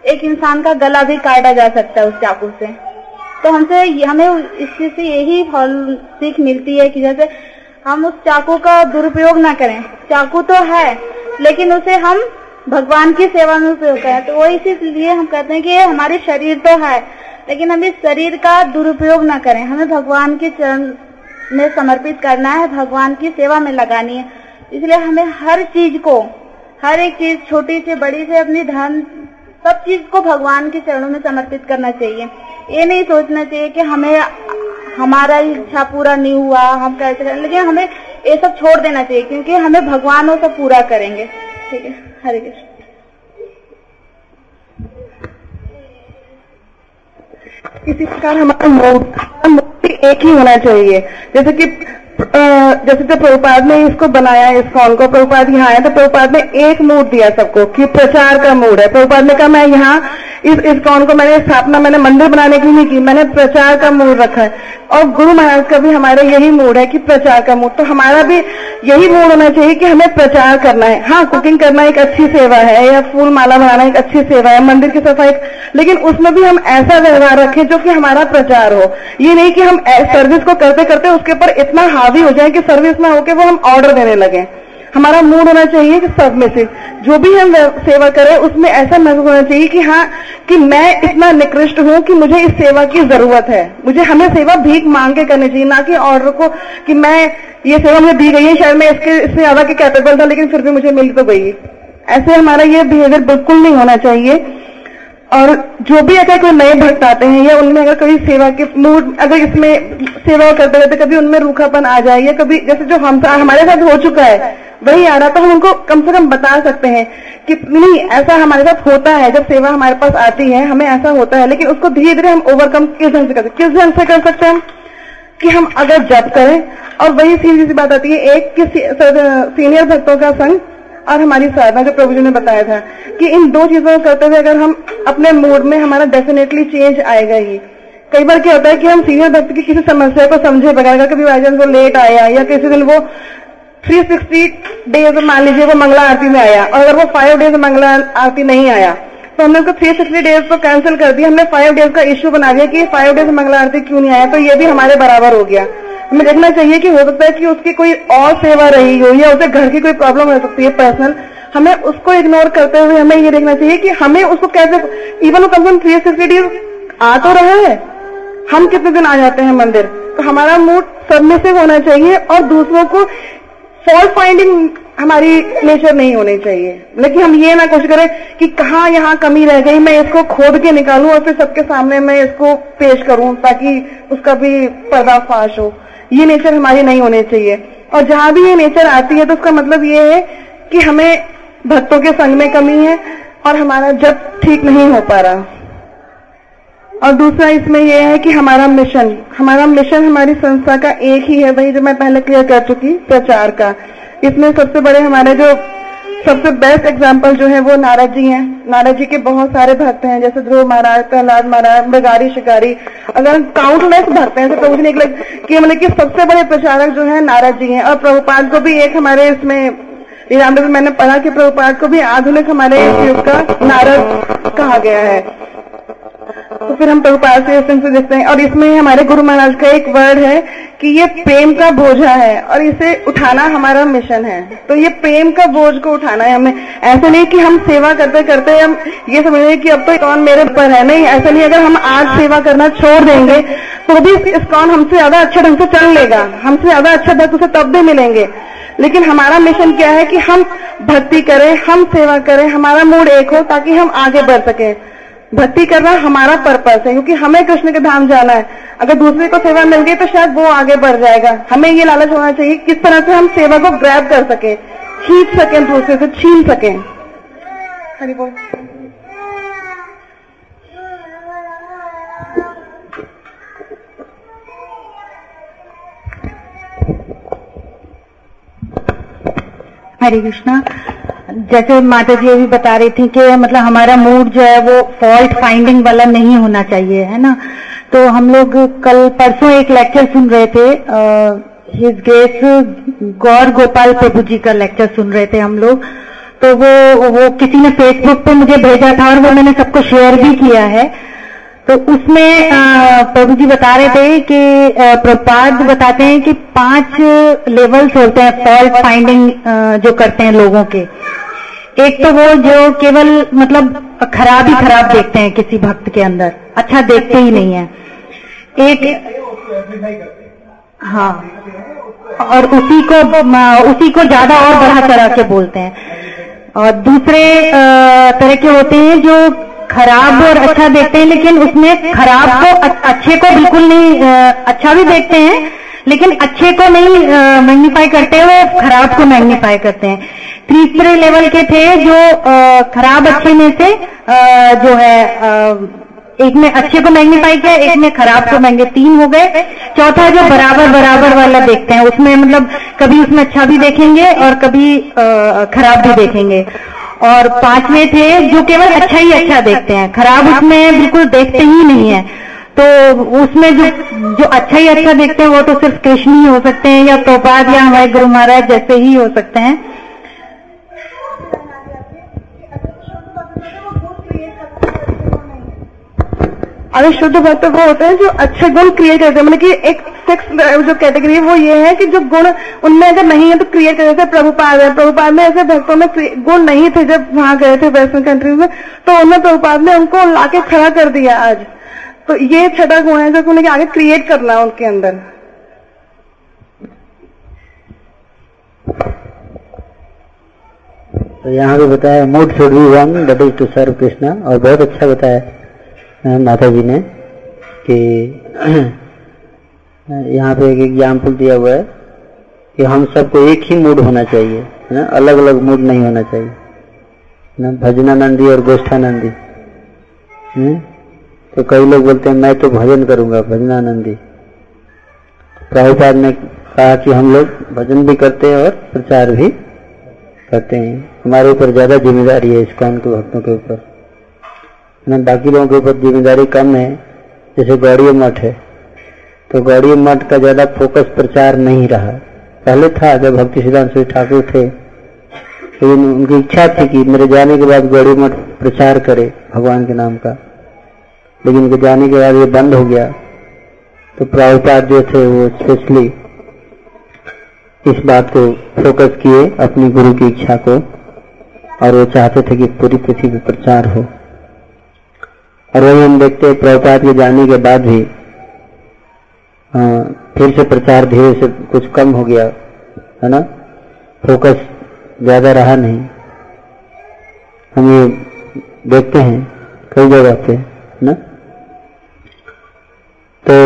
एक इंसान का गला भी काटा जा सकता है उस चाकू से। तो हमसे, हमें इस चीज़ से यही सीख मिलती है कि जैसे हम उस चाकू का दुरुपयोग ना करें। चाकू तो है, लेकिन उसे हम भगवान की सेवा में उपयोग करें। तो वो इसीलिए हम कहते हैं कि हमारे शरीर तो है, लेकिन हम इस शरीर का दुरुपयोग ना करें। हमें भगवान के चरण में समर्पित करना है, भगवान की सेवा में लगानी है। इसलिए हमें हर चीज़ को, हर एक चीज़ छोटी से बड़ी से अपनी धन सब चीज़ को भगवान के चरणों में समर्पित करना चाहिए। ये नहीं सोचना चाहिए कि हमें, हमारा इच्छा पूरा नहीं हुआ, हम कैसे करें। लेकिन हमें ये सब छोड़ देना चाहिए, क्योंकि हमें भगवान वो सब पूरा करेंगे। ठीक है? हरे कृष्ण। इसी प्रकार हमारा मोड एक ही होना चाहिए। जैसे कि जैसे तो प्रभुपाद ने इसको बनाया, इस फ़ोन को, प्रभुपाद यहाँ आया तो प्रभुपाद ने एक मूड दिया सबको कि प्रचार का मूड है। प्रभुपाद ने कहा, मैं यहाँ, इस इस कौन को मैंने स्थापना, मैंने मंदिर बनाने की नहीं की, मैंने प्रचार का मूड रखा है। और गुरु महाराज का भी हमारा यही मूड है कि प्रचार का मूड। तो हमारा भी यही मूड होना चाहिए कि हमें प्रचार करना है। हाँ कुकिंग करना एक अच्छी सेवा है, या फूल माला बनाना एक अच्छी सेवा है, मंदिर की सफ़ाई। लेकिन उसमें भी हम ऐसा व्यवहार रखें जो कि हमारा प्रचार हो। ये नहीं कि हम सर्विस को करते करते उसके ऊपर इतना हावी हो जाए कि सर्विस ना होके वो हम ऑर्डर देने लगे। हमारा मूड होना चाहिए कि सब में से, जो भी हम सेवा करें, उसमें ऐसा महसूस होना चाहिए कि हाँ कि मैं इतना निकृष्ट हूँ कि मुझे इस सेवा की ज़रूरत है। मुझे हमें सेवा भीख मांग के करनी चाहिए, ना कि ऑर्डर को कि मैं ये सेवा मुझे दी गई है, शायद मैं इसके इससे ज़्यादा के कैपेबल था, लेकिन फिर भी मुझे मिल तो गई ऐसे हमारा ये बिहेवियर बिल्कुल नहीं होना चाहिए। और जो भी अगर कोई नए भक्त आते हैं या उनमें अगर कभी सेवा के मूड, अगर इसमें सेवा करते रहते, कभी उनमें रूखापन आ जाए या कभी जैसे जो हम हमारे साथ हो चुका है, वही आ रहा तो हम उनको कम से कम बता सकते हैं कि नहीं, ऐसा हमारे साथ होता है, जब सेवा हमारे पास आती है, हमें ऐसा होता है, लेकिन उसको धीरे धीरे हम ओवरकम किस ढंग से कर सकते किस ढंग से कर सकते हैं कि हम अगर जब करें, और वही सीधी सी बात आती है, एक कि सीनियर भक्तों का संग और हमारी साधना जो प्रभु जी ने बताया था कि इन दो चीज़ों को करते हुए अगर हम अपने मूड में हमारा डेफिनेटली चेंज आएगा ही। कई बार क्या होता है कि हम सीनियर भक्त की किसी समस्या को समझे बगैर कभी वो लेट आया या किसी दिन वो 360 डेज़ मान लीजिए वो मंगला आरती में आया और अगर वो फाइव डेज़ मंगला आरती नहीं आया तो हमने उसको थ्री सिक्सटी डेज़ को कैंसिल कर दिया। हमने फाइव डेज़ का इश्यू बना दिया कि फाइव डेज़ मंगला आरती क्यों नहीं आया? तो ये भी हमारे बराबर हो गया। हमें देखना चाहिए कि हो सकता है कि उसकी कोई और सेवा रही हो या उसे घर की कोई प्रॉब्लम हो सकती है पर्सनल हमें उसको इग्नोर करते हुए हमें ये देखना चाहिए कि हमें उसको कैसे इवन वो कम से कम थ्री सिक्सटी डेज़ आ तो रहा है, हम कितने दिन आ जाते हैं मंदिर? तो हमारा मूड सब में से होना चाहिए और दूसरों को फॉल्ट फाइंडिंग हमारी नेचर नहीं होनी चाहिए। लेकिन हम ये ना कोशिश करें कि कहाँ यहाँ कमी रह गई, मैं इसको खोद के निकालूं और फिर सबके सामने मैं इसको पेश करूँ ताकि उसका भी पर्दाफाश हो। ये नेचर हमारे नहीं होने चाहिए। और जहाँ भी ये नेचर आती है तो उसका मतलब ये है कि हमें भक्तों के संग में कमी है और हमारा जब ठीक नहीं हो पा रहा। और दूसरा इसमें यह है कि हमारा मिशन हमारा मिशन हमारी संस्था का एक ही है। वही जो मैं पहले क्लियर कर चुकी, प्रचार का। इसमें सबसे बड़े हमारे जो सबसे बेस्ट एग्ज़ाम्पल जो है वो नारद जी हैं। नारद जी के बहुत सारे भक्त हैं, जैसे ध्रुव महाराज, प्रहलाद महाराज, बगारी शिकारी। अगर हम काउंटलेस भक्त हैं तो प्रभु जी ने कि मतलब कि सबसे बड़े प्रचारक जो है नारद जी हैं। और प्रभुपाद को भी एक हमारे इसमें रामदेव मैंने पढ़ा कि प्रभुपाद को भी आधुनिक हमारे युग का नारद कहा गया है। तो फिर हम प्रभुपाद से से देखते हैं। और इसमें हमारे गुरु महाराज का एक वर्ड है कि ये प्रेम का बोझा है और इसे उठाना हमारा मिशन है। तो ये प्रेम का बोझ को उठाना है हमें। ऐसा नहीं कि हम सेवा करते करते हम ये समझ रहे कि अब तो कौन मेरे पर है। नहीं, ऐसा नहीं, अगर हम आज सेवा करना छोड़ देंगे तो भी कौन हमसे ज़्यादा अच्छे ढंग से चल लेगा। हमसे ज़्यादा अच्छा भक्त उसे तब भी मिलेंगे। लेकिन हमारा मिशन क्या है कि हम भक्ति करें, हम सेवा करें, हमारा मूड एक हो ताकि हम आगे बढ़ सकें। भक्ति करना हमारा पर्पस है, क्योंकि हमें कृष्ण के धाम जाना है। अगर दूसरे को सेवा मिल गई तो शायद वो आगे बढ़ जाएगा। हमें ये लालच होना चाहिए किस तरह से हम सेवा को ग्रैब कर सके, खींच सके, दूसरे से छीन सके। हरी कृष्णा जैसे माता जी अभी बता रही थी कि मतलब हमारा मूड जो है वो फॉल्ट फाइंडिंग वाला नहीं होना चाहिए, है ना? तो हम लोग कल परसों एक लेक्चर सुन रहे थे हिज ग्रेस गौर गोपाल प्रभु जी का लेक्चर सुन रहे थे हम लोग। तो वो वो किसी ने फेसबुक पे मुझे भेजा था और वो मैंने सबको शेयर भी किया है। तो उसमें प्रभु जी बता रहे थे कि प्रपाद बताते हैं कि पाँच लेवल्स होते हैं फॉल्ट फाइंडिंग जो करते हैं लोगों के। एक तो वो जो केवल मतलब खराब ही खराब देखते हैं किसी भक्त के अंदर। अच्छा देखते ही नहीं है। एक हाँ और उसी को उसी को ज़्यादा और बढ़ा चढ़ा के बोलते हैं। और दूसरे तरह के होते हैं जो खराब और अच्छा देखते हैं लेकिन उसमें खराब को अच्छे को बिल्कुल नहीं अच्छा भी देखते हैं लेकिन अच्छे को नहीं मैग्नीफाई करते वो खराब को मैग्नीफाई करते हैं। तीसरे लेवल के थे जो खराब अच्छे में से जो है एक में अच्छे को मैग्नीफाई किया एक में खराब को मैंगे तीन हो गए। चौथा जो बराबर बराबर वाला देखते हैं उसमें मतलब कभी उसमें अच्छा भी देखेंगे और कभी खराब भी देखेंगे। और पांचवे थे, जो केवल अच्छा ही अच्छा देखते हैं। खराब उसमें बिल्कुल देखते ही नहीं है। तो उसमें जो जो अच्छा ही अच्छा देखते हैं, वो तो सिर्फ़ कृष्ण ही हो सकते हैं, या तोपाद या हमारे गुरु महाराज जैसे ही हो सकते हैं। अगर शुद्ध भक्त वो होते हैं जो अच्छे गुण क्रिएट करते हैं। मतलब कि एक सिक्स जो कैटेगरी है, वो ये है कि जो गुण उनमें अगर नहीं है तो क्रिएट करते हैं। प्रभुपाद है। प्रभुपाद में ऐसे भक्तों में गुण नहीं थे जब वहाँ गए थे वेस्टर्न कंट्रीज़ में। तो उनमें प्रभुपाद ने उनको लाके खड़ा कर दिया आज। तो ये छठा गुण है जो उन्हें आगे क्रिएट करना है उनके अंदर। तो यहाँ भी बताया mood should be one that is to serve Krishna और बहुत अच्छा बताया। माता जी ने, कि यहाँ पे एक एग्ज़ाम्पल दिया हुआ है कि हम सबको एक ही मूड होना चाहिए, है ना? अलग अलग मूड नहीं होना चाहिए ना? भजनानंदी और गोष्ठानंदी हम्म? तो कई लोग बोलते हैं, मैं तो भजन करूँगा, भजनानंदी। प्रभुपाद ने कहा कि हम लोग भजन भी करते हैं और प्रचार भी करते हैं। हमारे ऊपर ज़्यादा ज़िम्मेदारी है इस्कॉन के, भक्तों के ऊपर। ना बाकी लोगों के ऊपर ज़िम्मेदारी कम है, जैसे गौड़ी मठ है। तो गौड़ी मठ का ज़्यादा फोकस प्रचार नहीं रहा। पहले था जब भक्ति सिद्धांत श्री ठाकुर थे, लेकिन उनकी इच्छा थी कि मेरे जाने के बाद गौड़ी मठ प्रचार करे भगवान के नाम का। लेकिन उनके जाने के बाद ये बंद हो गया। तो प्रभुपाद जो थे वो स्पेशली इस बात को फोकस किए अपनी गुरु की इच्छा को, और वो चाहते थे कि पूरी पृथ्वी पर प्रचार हो। और वही हम देखते हैं प्रभुपाद के जाने के बाद भी अ, फिर से प्रचार धीरे से कुछ कम हो गया है ना? फोकस ज़्यादा रहा नहीं। हम ये देखते हैं कई जगह पे है ना? तो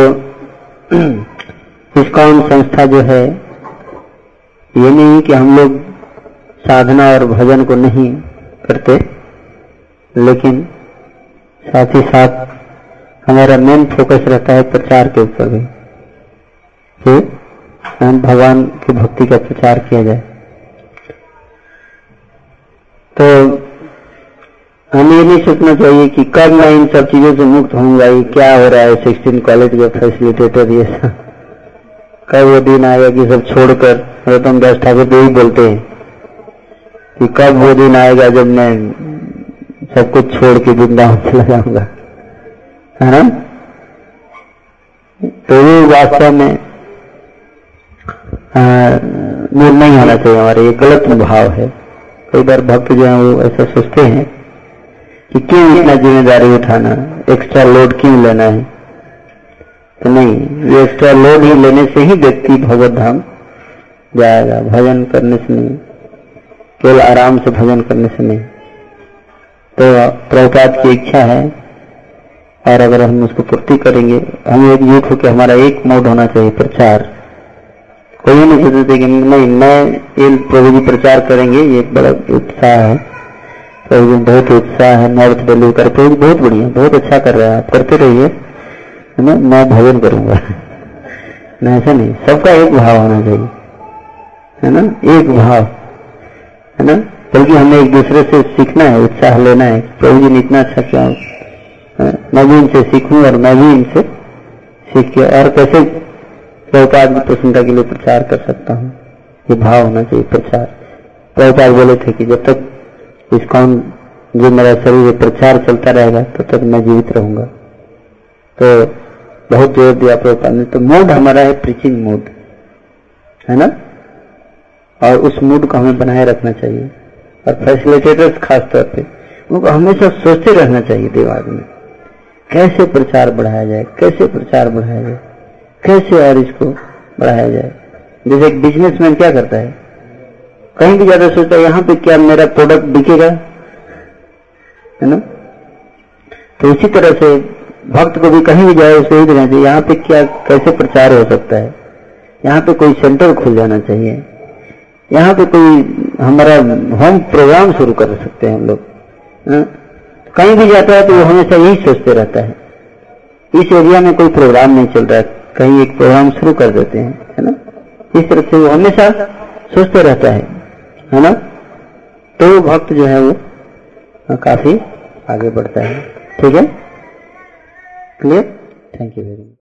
इस्कॉन संस्था जो है ये नहीं कि हम लोग साधना और भजन को नहीं करते लेकिन साथ ही साथ हमारा मेन फोकस रहता है प्रचार के ऊपर भी। कि भगवान की भक्ति का प्रचार किया जाए। तो हमें ये नहीं सोचना चाहिए कि कब मैं इन सब चीज़ों से मुक्त होऊँगा, ये क्या हो रहा है सिक्सटीन कॉलेज का फैसिलिटेटर ये सब कब वो दिन आएगा कि सब छोड़कर रतन दास ठाकुर यही बोलते हैं कि कब वो दिन आएगा जब मैं सब कुछ छोड़ के वृंदावन चला जाऊँगा। है ना? तो ये वास्तव में नहीं होना चाहिए हमारे, ये गलत भाव है। कई बार भक्त जो है वो ऐसा सोचते हैं कि क्यों इतना ज़िम्मेदारी उठाना एक्स्ट्रा लोड क्यों लेना है? तो नहीं, ये एक्स्ट्रा लोड ही लेने से ही व्यक्ति भगवत धाम जाएगा, भजन करने से नहीं, केवल आराम से भजन करने से नहीं। तो प्रभुपाद की इच्छा है। और अगर हम उसको पूर्ति करेंगे, हम एकजुट होकर हमारा एक मोड होना चाहिए प्रचार। कोई नहीं सोचते कि नहीं, मैं ये प्रभु जी प्रचार करेंगे, ये बड़ा उत्साह है। प्रभु जी बहुत उत्साह है, नॉर्थ दिल्ली कर, प्रभु जी बहुत बढ़िया, बहुत अच्छा कर रहे हैं, आप करते रहिए। है ना? मैं भजन करूँगा। नहीं, ऐसा नहीं, सबका एक भाव होना चाहिए। है ना? एक भाव। है ना? बल्कि हमें एक दूसरे से सीखना है, उत्साह लेना है, प्रभु जी ने इतना अच्छा किया मैं भी इनसे सीखूं और मैं भी इनसे सीख के और कैसे प्रभुपाद की प्रसन्नता के लिए प्रचार कर सकता हूँ? ये भाव होना चाहिए, प्रचार। प्रभुपाद बोले थे कि जब तक इसकॉन जो मेरा शरीर प्रचार चलता रहेगा, तब तक मैं जीवित रहूँगा। तो बहुत ज़ोर दिया प्रभुपाद ने। तो मूड हमारा है प्रीचिंग मूड, है ना? और उस मूड को हमें बनाए रखना चाहिए। और फैसिलिटेटर्स खास तौर पे। उनको हमेशा सोचते रहना चाहिए दिमाग में। कैसे प्रचार बढ़ाया जाए, कैसे प्रचार बढ़ाया जाए, कैसे और इसको बढ़ाया जाए। जैसे एक बिजनेसमैन क्या करता है? कहीं भी ज़्यादा सोचता है, यहाँ पे क्या मेरा प्रोडक्ट बिकेगा? है ना? तो इसी तरह से भक्त को भी कहीं भी जाए उसे यही देना चाहिए, यहाँ पे क्या, कैसे प्रचार हो सकता है? यहाँ पे कोई सेंटर खुल जाना चाहिए। यहाँ पे कोई हमारा होम प्रोग्राम शुरू कर सकते हैं हम लोग। हाँ? कहीं भी जाता है तो वो हमेशा यही सोचते रहता है। इस एरिया में कोई प्रोग्राम नहीं चल रहा है। कहीं एक प्रोग्राम शुरू कर देते हैं, है ना? इस तरह से वो हमेशा सोचते रहता है है ना? तो भक्त जो है वो काफ़ी आगे बढ़ता है। ठीक है? Clear thank you very much